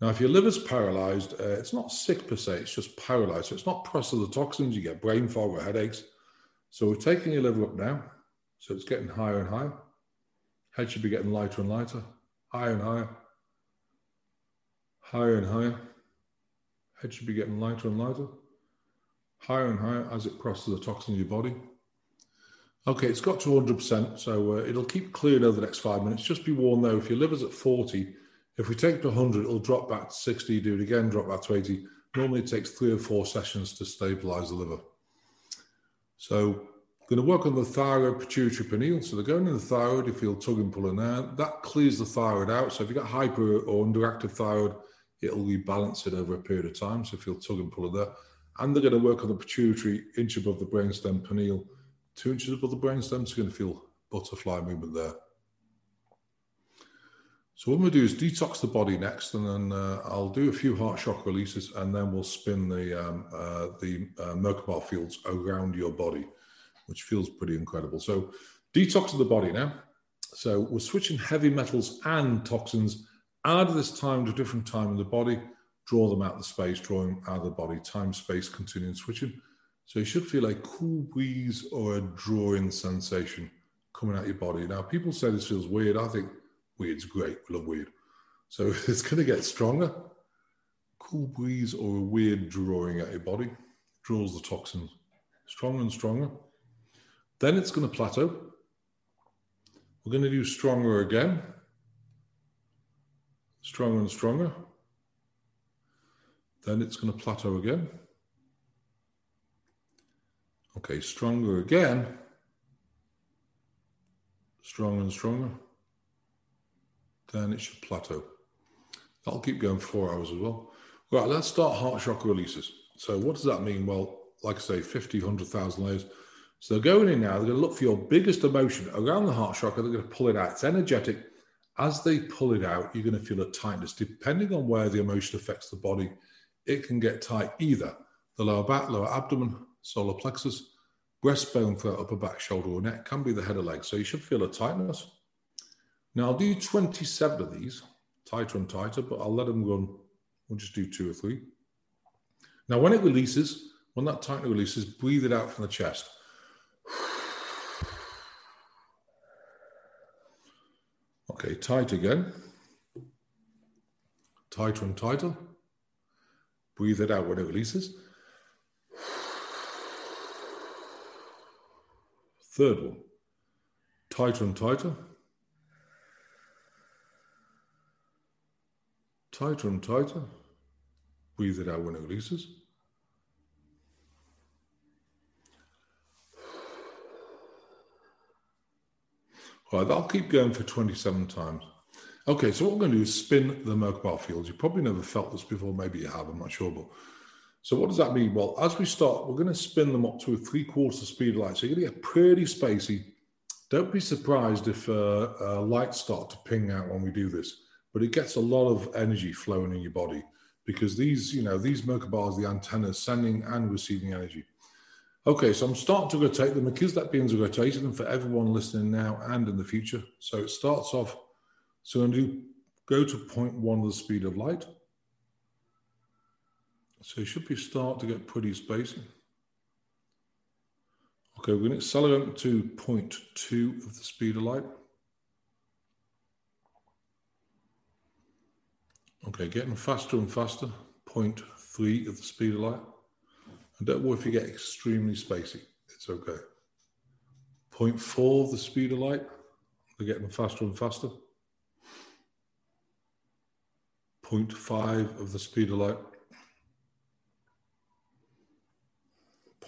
Now, if your liver's paralyzed, uh, it's not sick per se, it's just paralyzed. So it's not processing the toxins, you get brain fog or headaches. So we're taking your liver up now. So it's getting higher and higher. Head should be getting lighter and lighter, higher and higher, higher and higher. Head should be getting lighter and lighter, higher and higher as it crosses the toxin in your body. Okay, it's got to 100%, so uh, it'll keep clearing over the next five minutes. Just be warned though, if your liver's at 40, if we take it to 100, it'll drop back to 60, do it again, drop back to 80. Normally it takes three or four sessions to stabilize the liver. So going to work on the thyroid pituitary pineal. So they're going in the thyroid, you feel tug and pulling there. That clears the thyroid out. So if you've got hyper or underactive thyroid, it'll rebalance it over a period of time. So feel tug and pulling there. And they're going to work on the pituitary inch above the brainstem pineal, two inches above the brainstem. So you're going to feel butterfly movement there. So what we'll do is detox the body next, and then uh, I'll do a few heart shock releases, and then we'll spin the um, uh, the uh, Merkaba fields around your body which feels pretty incredible. So, detox of the body now. So, we're switching heavy metals and toxins out of this time to a different time in the body, draw them out of the space, draw them out of the body, time, space, continuing switching. So, you should feel a cool breeze or a drawing sensation coming out your body. Now, people say this feels weird. I think weird's great. We love weird. So, it's going to get stronger. Cool breeze or a weird drawing at your body draws the toxins stronger and stronger. Then it's going to plateau. We're going to do stronger again. Stronger and stronger. Then it's going to plateau again. Okay, stronger again. Stronger and stronger. Then it should plateau. That'll keep going for four hours as well. Right, let's start heart shock releases. So, what does that mean? Well, like I say, 50, 100,000 layers. So they're going in now, they're going to look for your biggest emotion around the heart chakra, they're going to pull it out. It's energetic. As they pull it out, you're going to feel a tightness. Depending on where the emotion affects the body, it can get tight either the lower back, lower abdomen, solar plexus, breastbone, throat, upper back, shoulder, or neck, can be the head or leg. So you should feel a tightness. Now I'll do 27 of these, tighter and tighter, but I'll let them run. We'll just do two or three. Now, when it releases, when that tightening releases, breathe it out from the chest. Okay, tight again. Tighter and tighter. Breathe it out when it releases. Third one. Tighter and tighter. Tighter and tighter. Breathe it out when it releases. Right, I'll keep going for 27 times. Okay, so what we're going to do is spin the Merkaba fields. You probably never felt this before, maybe you have, I'm not sure. But so what does that mean? Well, as we start, we're going to spin them up to a three-quarter speed light. So you're going to get pretty spacey. Don't be surprised if uh, uh, lights start to ping out when we do this, but it gets a lot of energy flowing in your body because these, you know, these Merkabas, the antennas, sending and receiving energy. Okay, so I'm starting to rotate them because that beans are rotating them for everyone listening now and in the future. So it starts off, so I'm going to go to one of the speed of light. So you should be start to get pretty spacing. Okay, we're going to accelerate to 0.2 of the speed of light. Okay, getting faster and faster, 0.3 of the speed of light. And don't worry if you get extremely spacey. It's okay. 0.4 of the speed of light. They're getting faster and faster. 0.5 of the speed of light.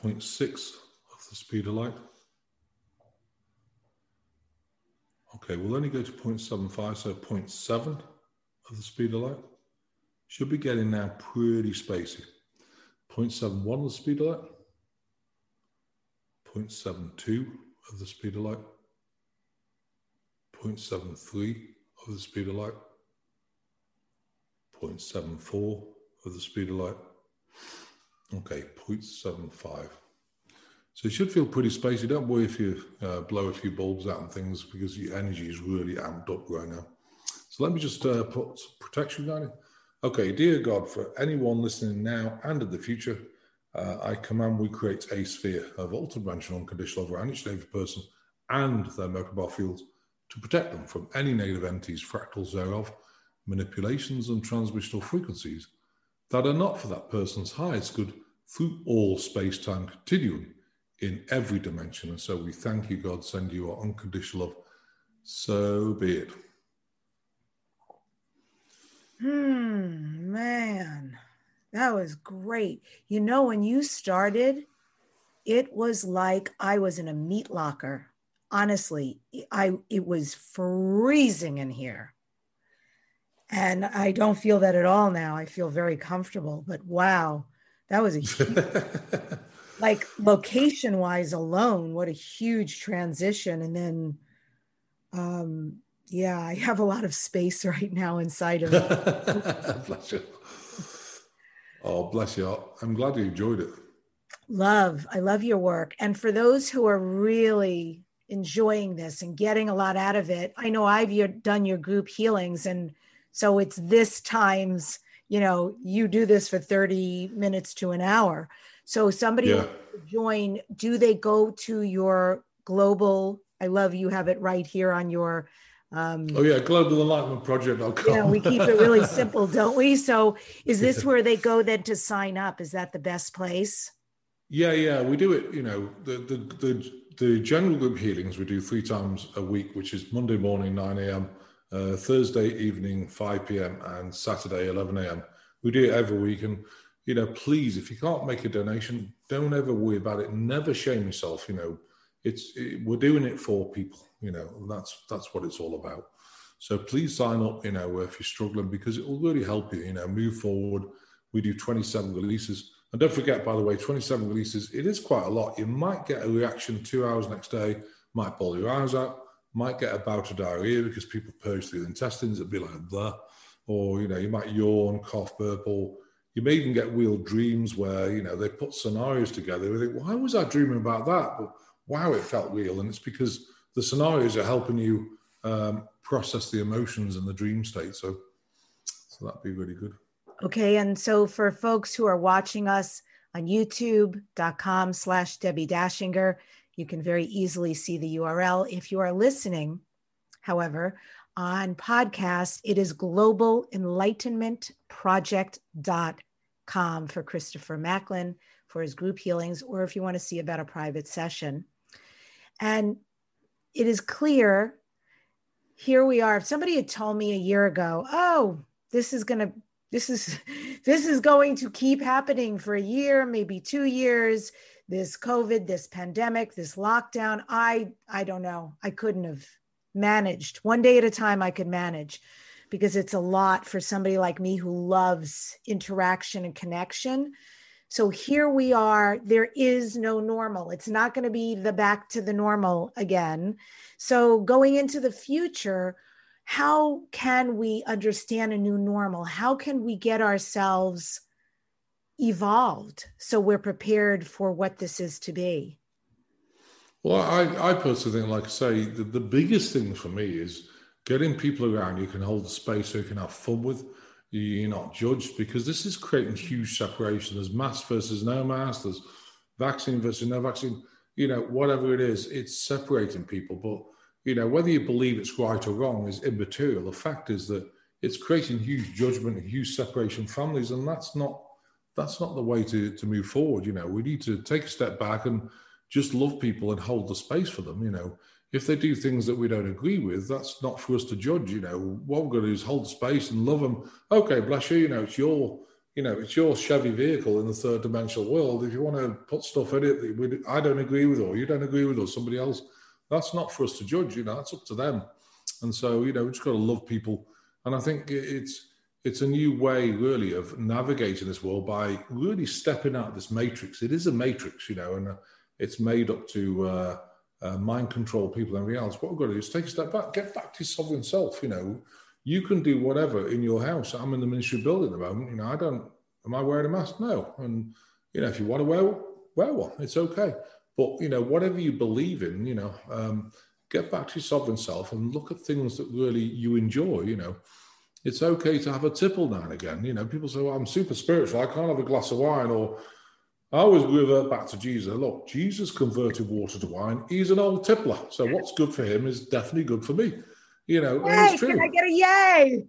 0.6 of the speed of light. Okay, we'll only go to 0.75, so 0.7 of the speed of light. Should be getting now pretty spacey. 0.71 of the speed of light. 0.72 of the speed of light. 0.73 of the speed of light. 0.74 of the speed of light. Okay, 0.75. So it should feel pretty spacey. Don't worry if you uh, blow a few bulbs out and things because your energy is really amped up right now. So let me just uh, put protection on it. Okay, dear God, for anyone listening now and in the future, uh, I command we create a sphere of ultra-dimensional unconditional over each and person and their mobile fields to protect them from any negative entities, fractals thereof, manipulations and transmissional frequencies that are not for that person's highest good through all space-time continuum in every dimension. And so we thank you, God, send you our unconditional love. So be it. Hmm, man, that was great. You know, when you started, it was like I was in a meat locker. Honestly, I it was freezing in here. And I don't feel that at all now. I feel very comfortable. But wow, that was a huge, like location wise alone, what a huge transition. And then, um, yeah, I have a lot of space right now inside of it. bless you. Oh, bless you. I'm glad you enjoyed it. Love. I love your work. And for those who are really enjoying this and getting a lot out of it, I know I've done your group healings and so it's this times, you know, you do this for 30 minutes to an hour. So somebody yeah. join, do they go to your global? I love you have it right here on your um, oh yeah, global enlightenment project.com. Yeah, we keep it really simple, don't we? So is this where they go then to sign up? Is that the best place? Yeah, yeah, we do it. You know, the the the, the general group healings we do three times a week, which is Monday morning nine a.m uh, Thursday evening, 5 p.m., and Saturday, 11 a.m. We do it every week. And, you know, please, if you can't make a donation, don't ever worry about it. Never shame yourself. You know, it's it, we're doing it for people. You know, that's that's what it's all about. So please sign up. You know, if you're struggling, because it will really help you. You know, move forward. We do 27 releases. And don't forget, by the way, 27 releases, it is quite a lot. You might get a reaction two hours next day, might pull your eyes out might get a bout of diarrhea because people purge through the intestines. It'd be like that. Or, you know, you might yawn, cough, burp, or you may even get weird dreams where, you know, they put scenarios together. You think, why was I dreaming about that? But wow, it felt real. And it's because the scenarios are helping you um, process the emotions and the dream state. So, so that'd be really good. Okay. And so for folks who are watching us on youtube.com slash Debbie Dachinger, you can very easily see the URL. If you are listening, however, on podcast, it is globalenlightenmentproject.com for Christopher Macklin for his group healings, or if you want to see about a private session. And it is clear here we are. If somebody had told me a year ago, oh, this is going to this is this is going to keep happening for a year maybe two years this covid this pandemic this lockdown i i don't know. I couldn't have managed. One day at a time i could manage because it's a lot for somebody like me who loves interaction and connection so here we are there is no normal it's not going to be the back to the normal again so going into the future how can we understand a new normal how can we get ourselves evolved so we're prepared for what this is to be? Well, I, I personally think, like I say, the, the biggest thing for me is getting people around you can hold the space so you can have fun with. You're not judged because this is creating huge separation. There's mass versus no mask. There's vaccine versus no vaccine. You know, whatever it is, it's separating people. But you know, whether you believe it's right or wrong is immaterial. The fact is that it's creating huge judgment and huge separation families, and that's not that's not the way to, to move forward. You know, we need to take a step back and just love people and hold the space for them. You know, if they do things that we don't agree with, that's not for us to judge. You know, what we're going to do is hold space and love them. Okay, bless you. You know, it's your, you know, it's your Chevy vehicle in the third dimensional world. If you want to put stuff in it that we, I don't agree with, or you don't agree with, or somebody else, that's not for us to judge. You know, that's up to them. And so, you know, we just got to love people. And I think it's it's a new way, really, of navigating this world by really stepping out of this matrix. It is a matrix, you know, and uh, it's made up to uh, uh, mind control people and reality. What we've got to do is take a step back, get back to your sovereign self. You know, you can do whatever in your house. I'm in the ministry building at the moment. You know, I don't. Am I wearing a mask? No. And you know, if you want to wear wear one, it's okay. But you know, whatever you believe in, you know, um, get back to your sovereign self and look at things that really you enjoy. You know, it's okay to have a tipple now and again. You know, people say, "Well, I'm super spiritual. I can't have a glass of wine," or I always revert back to Jesus. Look, Jesus converted water to wine. He's an old tippler. So what's good for him is definitely good for me. You know, yay, it's true. Can I get a yay?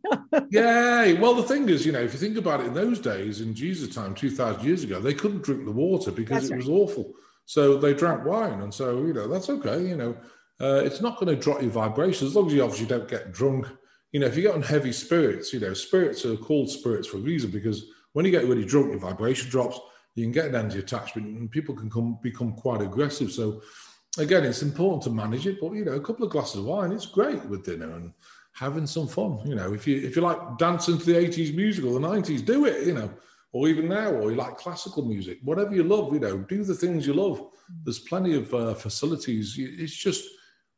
yay. Well, the thing is, you know, if you think about it, in those days, in Jesus' time, 2,000 years ago, they couldn't drink the water because that's it right. was awful. So they drank wine. And so, you know, that's okay. You know, uh, it's not going to drop your vibrations as long as you obviously don't get drunk. You know, if you get on heavy spirits, you know, spirits are called spirits for a reason because when you get really drunk, your vibration drops you can get an anti-attachment and people can come become quite aggressive. So again, it's important to manage it, but you know, a couple of glasses of wine, it's great with dinner and having some fun. You know, if you if you like dancing to the 80s music or the 90s, do it, you know, or even now, or you like classical music, whatever you love, you know, do the things you love. There's plenty of uh, facilities. It's just,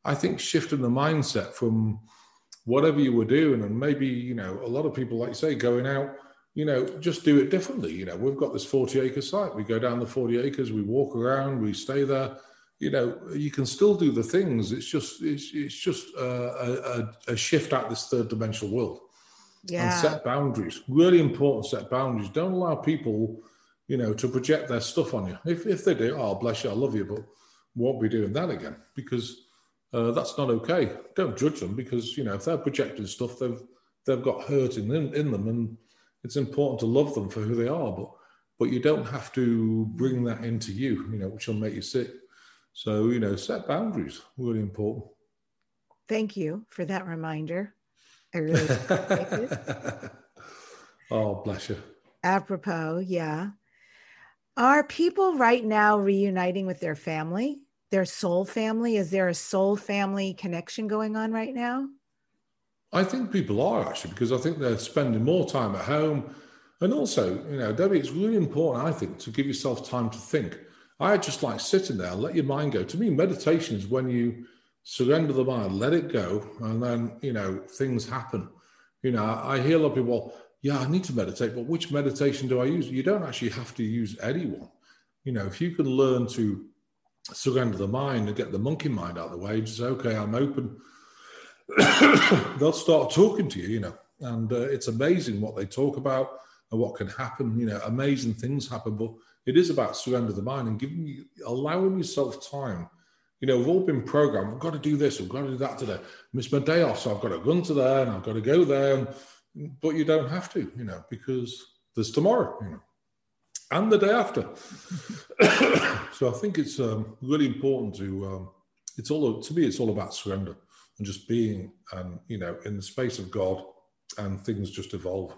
I think, shifting the mindset from whatever you were doing, and maybe you know, a lot of people, like you say, going out you know, just do it differently. You know, we've got this 40 acre site. We go down the 40 acres, we walk around, we stay there. You know, you can still do the things. It's just, it's, it's just a, a, a shift out this third dimensional world. Yeah. And set boundaries. Really important set boundaries. Don't allow people, you know, to project their stuff on you. If, if they do, oh, bless you, I love you, but won't be doing that again because uh, that's not okay. Don't judge them because, you know, if they're projecting stuff, they've, they've got hurt in, in them and it's important to love them for who they are, but but you don't have to bring that into you, you know, which will make you sick. So, you know, set boundaries, really important. Thank you for that reminder. I really appreciate it. Oh, bless you. Apropos, yeah. Are people right now reuniting with their family, their soul family? Is there a soul family connection going on right now? I think people are actually because I think they're spending more time at home. And also, you know, Debbie, it's really important, I think, to give yourself time to think. I just like sitting there, let your mind go. To me, meditation is when you surrender the mind, let it go, and then, you know, things happen. You know, I hear a lot of people, yeah, I need to meditate, but which meditation do I use? You don't actually have to use anyone. You know, if you can learn to surrender the mind and get the monkey mind out of the way, just say, okay, I'm open they'll start talking to you, you know, and uh, it's amazing what they talk about and what can happen. You know, amazing things happen, but it is about surrender the mind and giving you, allowing yourself time. You know, we've all been programmed. We've got to do this. We've got to do that today. Miss my day off, so I've got to run to there and I've got to go there. But you don't have to, you know, because there's tomorrow, you know, and the day after. so I think it's um, really important to. Um, it's all to me. It's all about surrender and just being, um, you know, in the space of God, and things just evolve.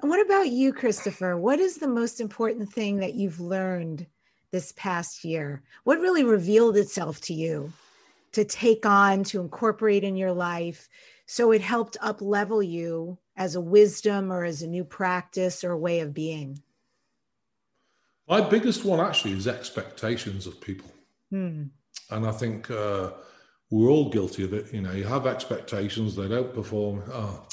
And what about you, Christopher? What is the most important thing that you've learned this past year? What really revealed itself to you to take on, to incorporate in your life, so it helped up level you as a wisdom or as a new practice or a way of being? My biggest one actually is expectations of people. Hmm. And I think uh, we're all guilty of it. You know, you have expectations, they don't perform. Oh,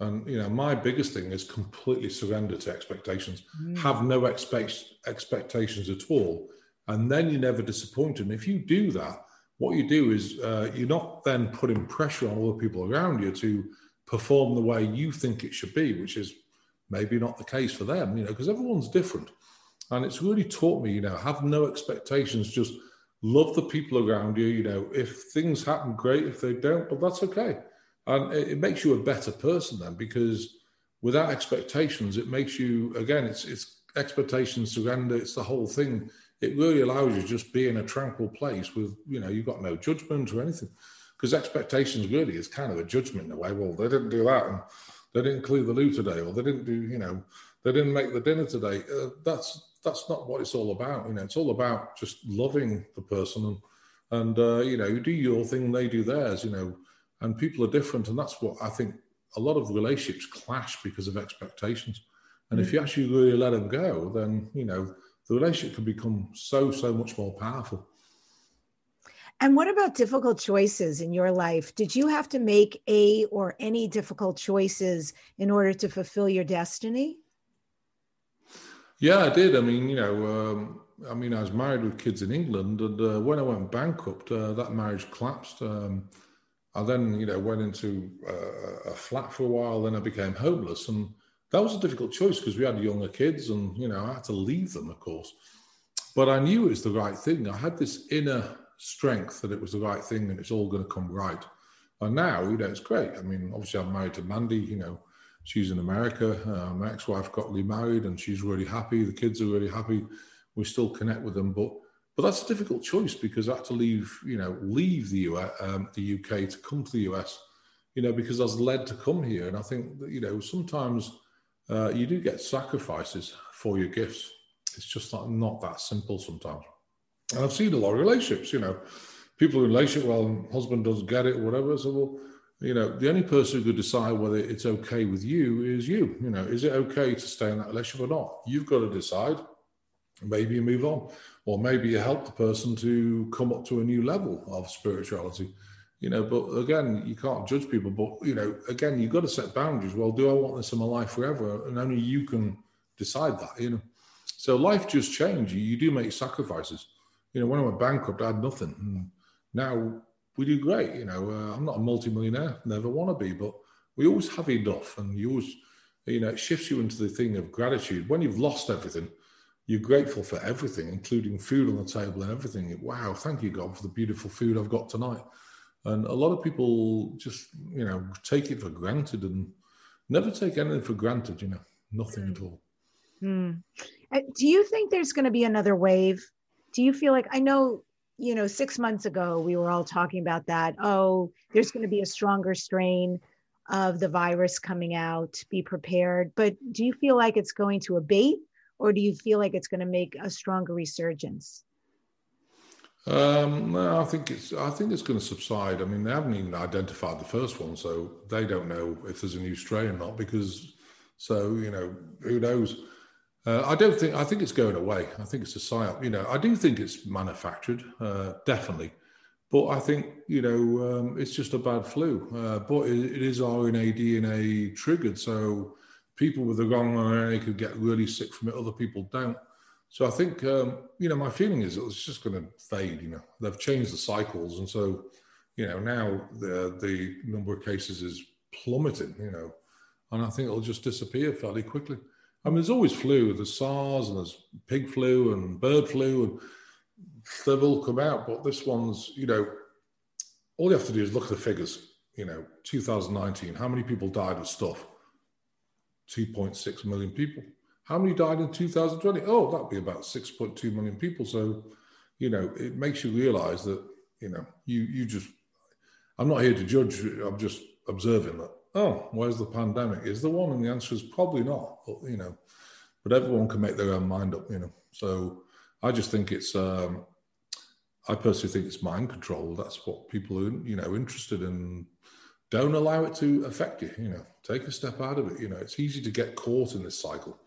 and you know, my biggest thing is completely surrender to expectations. Mm. Have no expect expectations at all, and then you're never disappointed. And if you do that, what you do is uh, you're not then putting pressure on all the people around you to perform the way you think it should be, which is maybe not the case for them. You know, because everyone's different, and it's really taught me. You know, have no expectations. Just love the people around you. You know, if things happen, great. If they don't, but that's okay. And it, it makes you a better person then because without expectations, it makes you again. It's it's expectations surrender. It's the whole thing. it really allows you to just be in a tranquil place with, you know, you've got no judgment or anything. Because expectations really is kind of a judgment in a way. Well, they didn't do that and they didn't clear the loo today, or they didn't do, you know, they didn't make the dinner today. Uh, that's that's not what it's all about. You know, it's all about just loving the person and and uh, you know, you do your thing, they do theirs. You know, and people are different, and that's what I think. A lot of relationships clash because of expectations, and mm-hmm. if you mm. actually really let them go, then you know the relationship can become so so much more powerful. And what about difficult choices in your life? Did you have to make a or any difficult choices in order to fulfill your destiny? Yeah, I did. I mean, you know, um, I mean, I was married with kids in England, and uh, when I went bankrupt, uh, that marriage collapsed. Um, I then, you know, went into uh, a flat for a while. Then I became homeless, and that was a difficult choice because we had younger kids, and you know, I had to leave them, of course. But I knew it was the right thing. I had this inner strength that it was the right thing, and it's all going to come right. And now, you know, it's great. I mean, obviously, I'm married to Mandy. You know, she's in America. Uh, my ex-wife got remarried, and she's really happy. The kids are really happy. We still connect with them, but but that's a difficult choice because I had to leave, you know, leave the US, um, the UK to come to the US, you know, because I was led to come here, and I think that you know sometimes uh, you do get sacrifices for your gifts. It's just not not that simple sometimes. And I've seen a lot of relationships, you know, people in relationship, well, husband doesn't get it, whatever. So well you know, the only person who could decide whether it's okay with you is you. You know, is it okay to stay in that relationship or not? You've got to decide. Maybe you move on, or maybe you help the person to come up to a new level of spirituality. You know, but again, you can't judge people. But you know, again, you've got to set boundaries. Well, do I want this in my life forever? And only you can decide that. You know, so life just changes. You do make sacrifices. You know, when I went bankrupt, I had nothing. now we do great. You know, uh, I'm not a multimillionaire, never want to be, but we always have enough, and you always, you know, it shifts you into the thing of gratitude. When you've lost everything, you're grateful for everything, including food on the table and everything. Wow, thank you, God, for the beautiful food I've got tonight. And a lot of people just, you know, take it for granted and never take anything for granted. You know, nothing at all. Mm. Do you think there's going to be another wave? Do you feel like I know you know, six months ago, we were all talking about that. Oh, there's going to be a stronger strain of the virus coming out. Be prepared. But do you feel like it's going to abate, or do you feel like it's going to make a stronger resurgence? Um, no, I think it's. I think it's going to subside. I mean, they haven't even identified the first one, so they don't know if there's a new strain or not. Because, so you know, who knows? Uh, I don't think. I think it's going away. I think it's a psyop. You know, I do think it's manufactured, uh, definitely, but I think you know um, it's just a bad flu. Uh, but it, it is RNA DNA triggered, so people with the wrong RNA could get really sick from it. Other people don't. So I think um, you know my feeling is it's just going to fade. You know, they've changed the cycles, and so you know now the the number of cases is plummeting. You know, and I think it'll just disappear fairly quickly. I mean, there's always flu. There's SARS and there's pig flu and bird flu, and they've all come out. But this one's, you know, all you have to do is look at the figures. You know, 2019, how many people died of stuff? 2.6 million people. How many died in 2020? Oh, that'd be about 6.2 million people. So, you know, it makes you realize that, you know, you you just, I'm not here to judge. I'm just observing that oh, where's the pandemic? Is the one? And the answer is probably not. But you know, but everyone can make their own mind up. You know, so I just think it's. Um, I personally think it's mind control. That's what people are, you know, interested in. Don't allow it to affect you. You know, take a step out of it. You know, it's easy to get caught in this cycle,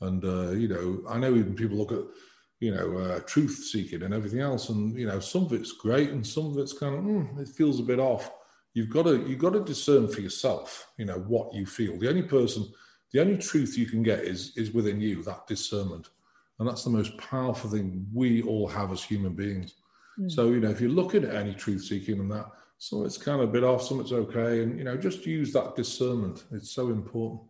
and uh, you know, I know even people look at you know, uh, truth seeking and everything else. And, you know, some of it's great and some of it's kind of, mm, it feels a bit off you've got to you've got to discern for yourself you know what you feel. The only person the only truth you can get is is within you that discernment. And that's the most powerful thing we all have as human beings. Mm. so you know if you're looking at any truth seeking and that so it's kind of a bit off some it's okay. And you know just use that discernment. It's so important.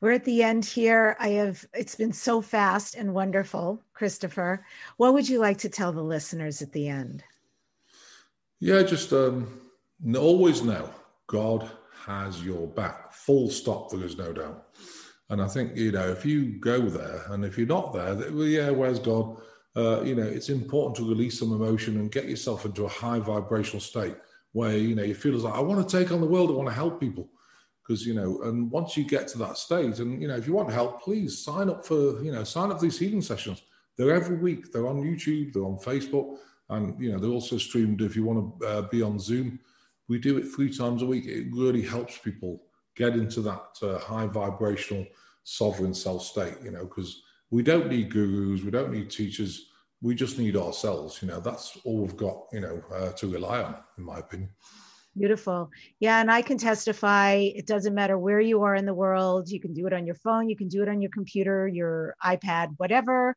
We're at the end here. I have it's been so fast and wonderful christopher. What would you like to tell the listeners at the end? Yeah just um always know God has your back. Full stop. There is no doubt. And I think you know if you go there, and if you're not there, well, yeah, where's God? uh, you know, it's important to release some emotion and get yourself into a high vibrational state where, you know, you feel as like, I want to take on the world, I want to help people. Because, you know, and once you get to that state, and, you know, if you want help, please sign up for, you know, sign up for these healing sessions. They're every week. They're on YouTube, they're on Facebook, and, you know, they're also streamed if you want to uh, be on Zoom. We do it three times a week. It really helps people get into that uh, high vibrational sovereign self state, you know, because we don't need gurus, we don't need teachers, we just need ourselves. You know, that's all we've got, you know, uh, to rely on, in my opinion. Beautiful. Yeah. And I can testify it doesn't matter where you are in the world. You can do it on your phone, you can do it on your computer, your iPad, whatever.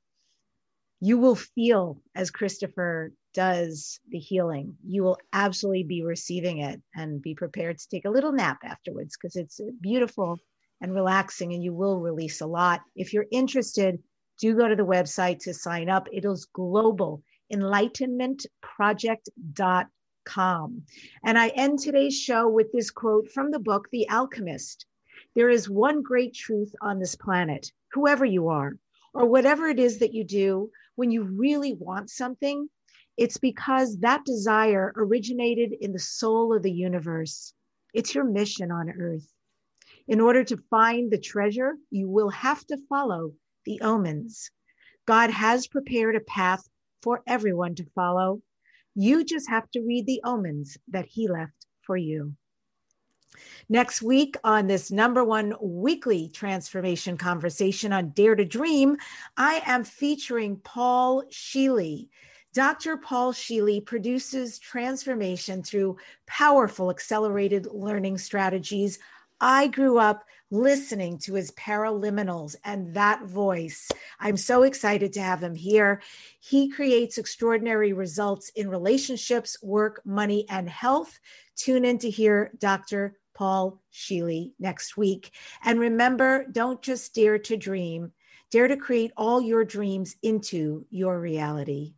You will feel as Christopher does the healing. You will absolutely be receiving it and be prepared to take a little nap afterwards because it's beautiful and relaxing and you will release a lot. If you're interested, do go to the website to sign up. It is global enlightenmentproject.com. And I end today's show with this quote from the book, The Alchemist. There is one great truth on this planet, whoever you are, or whatever it is that you do, when you really want something, it's because that desire originated in the soul of the universe. It's your mission on earth. In order to find the treasure, you will have to follow the omens. God has prepared a path for everyone to follow. You just have to read the omens that He left for you. Next week, on this number one weekly transformation conversation on Dare to Dream, I am featuring Paul Scheele. Dr. Paul Scheele produces transformation through powerful accelerated learning strategies I grew up listening to his paraliminals and that voice. I'm so excited to have him here. He creates extraordinary results in relationships, work, money, and health. Tune in to hear Dr. Paul Scheele next week. And remember, don't just dare to dream, dare to create all your dreams into your reality.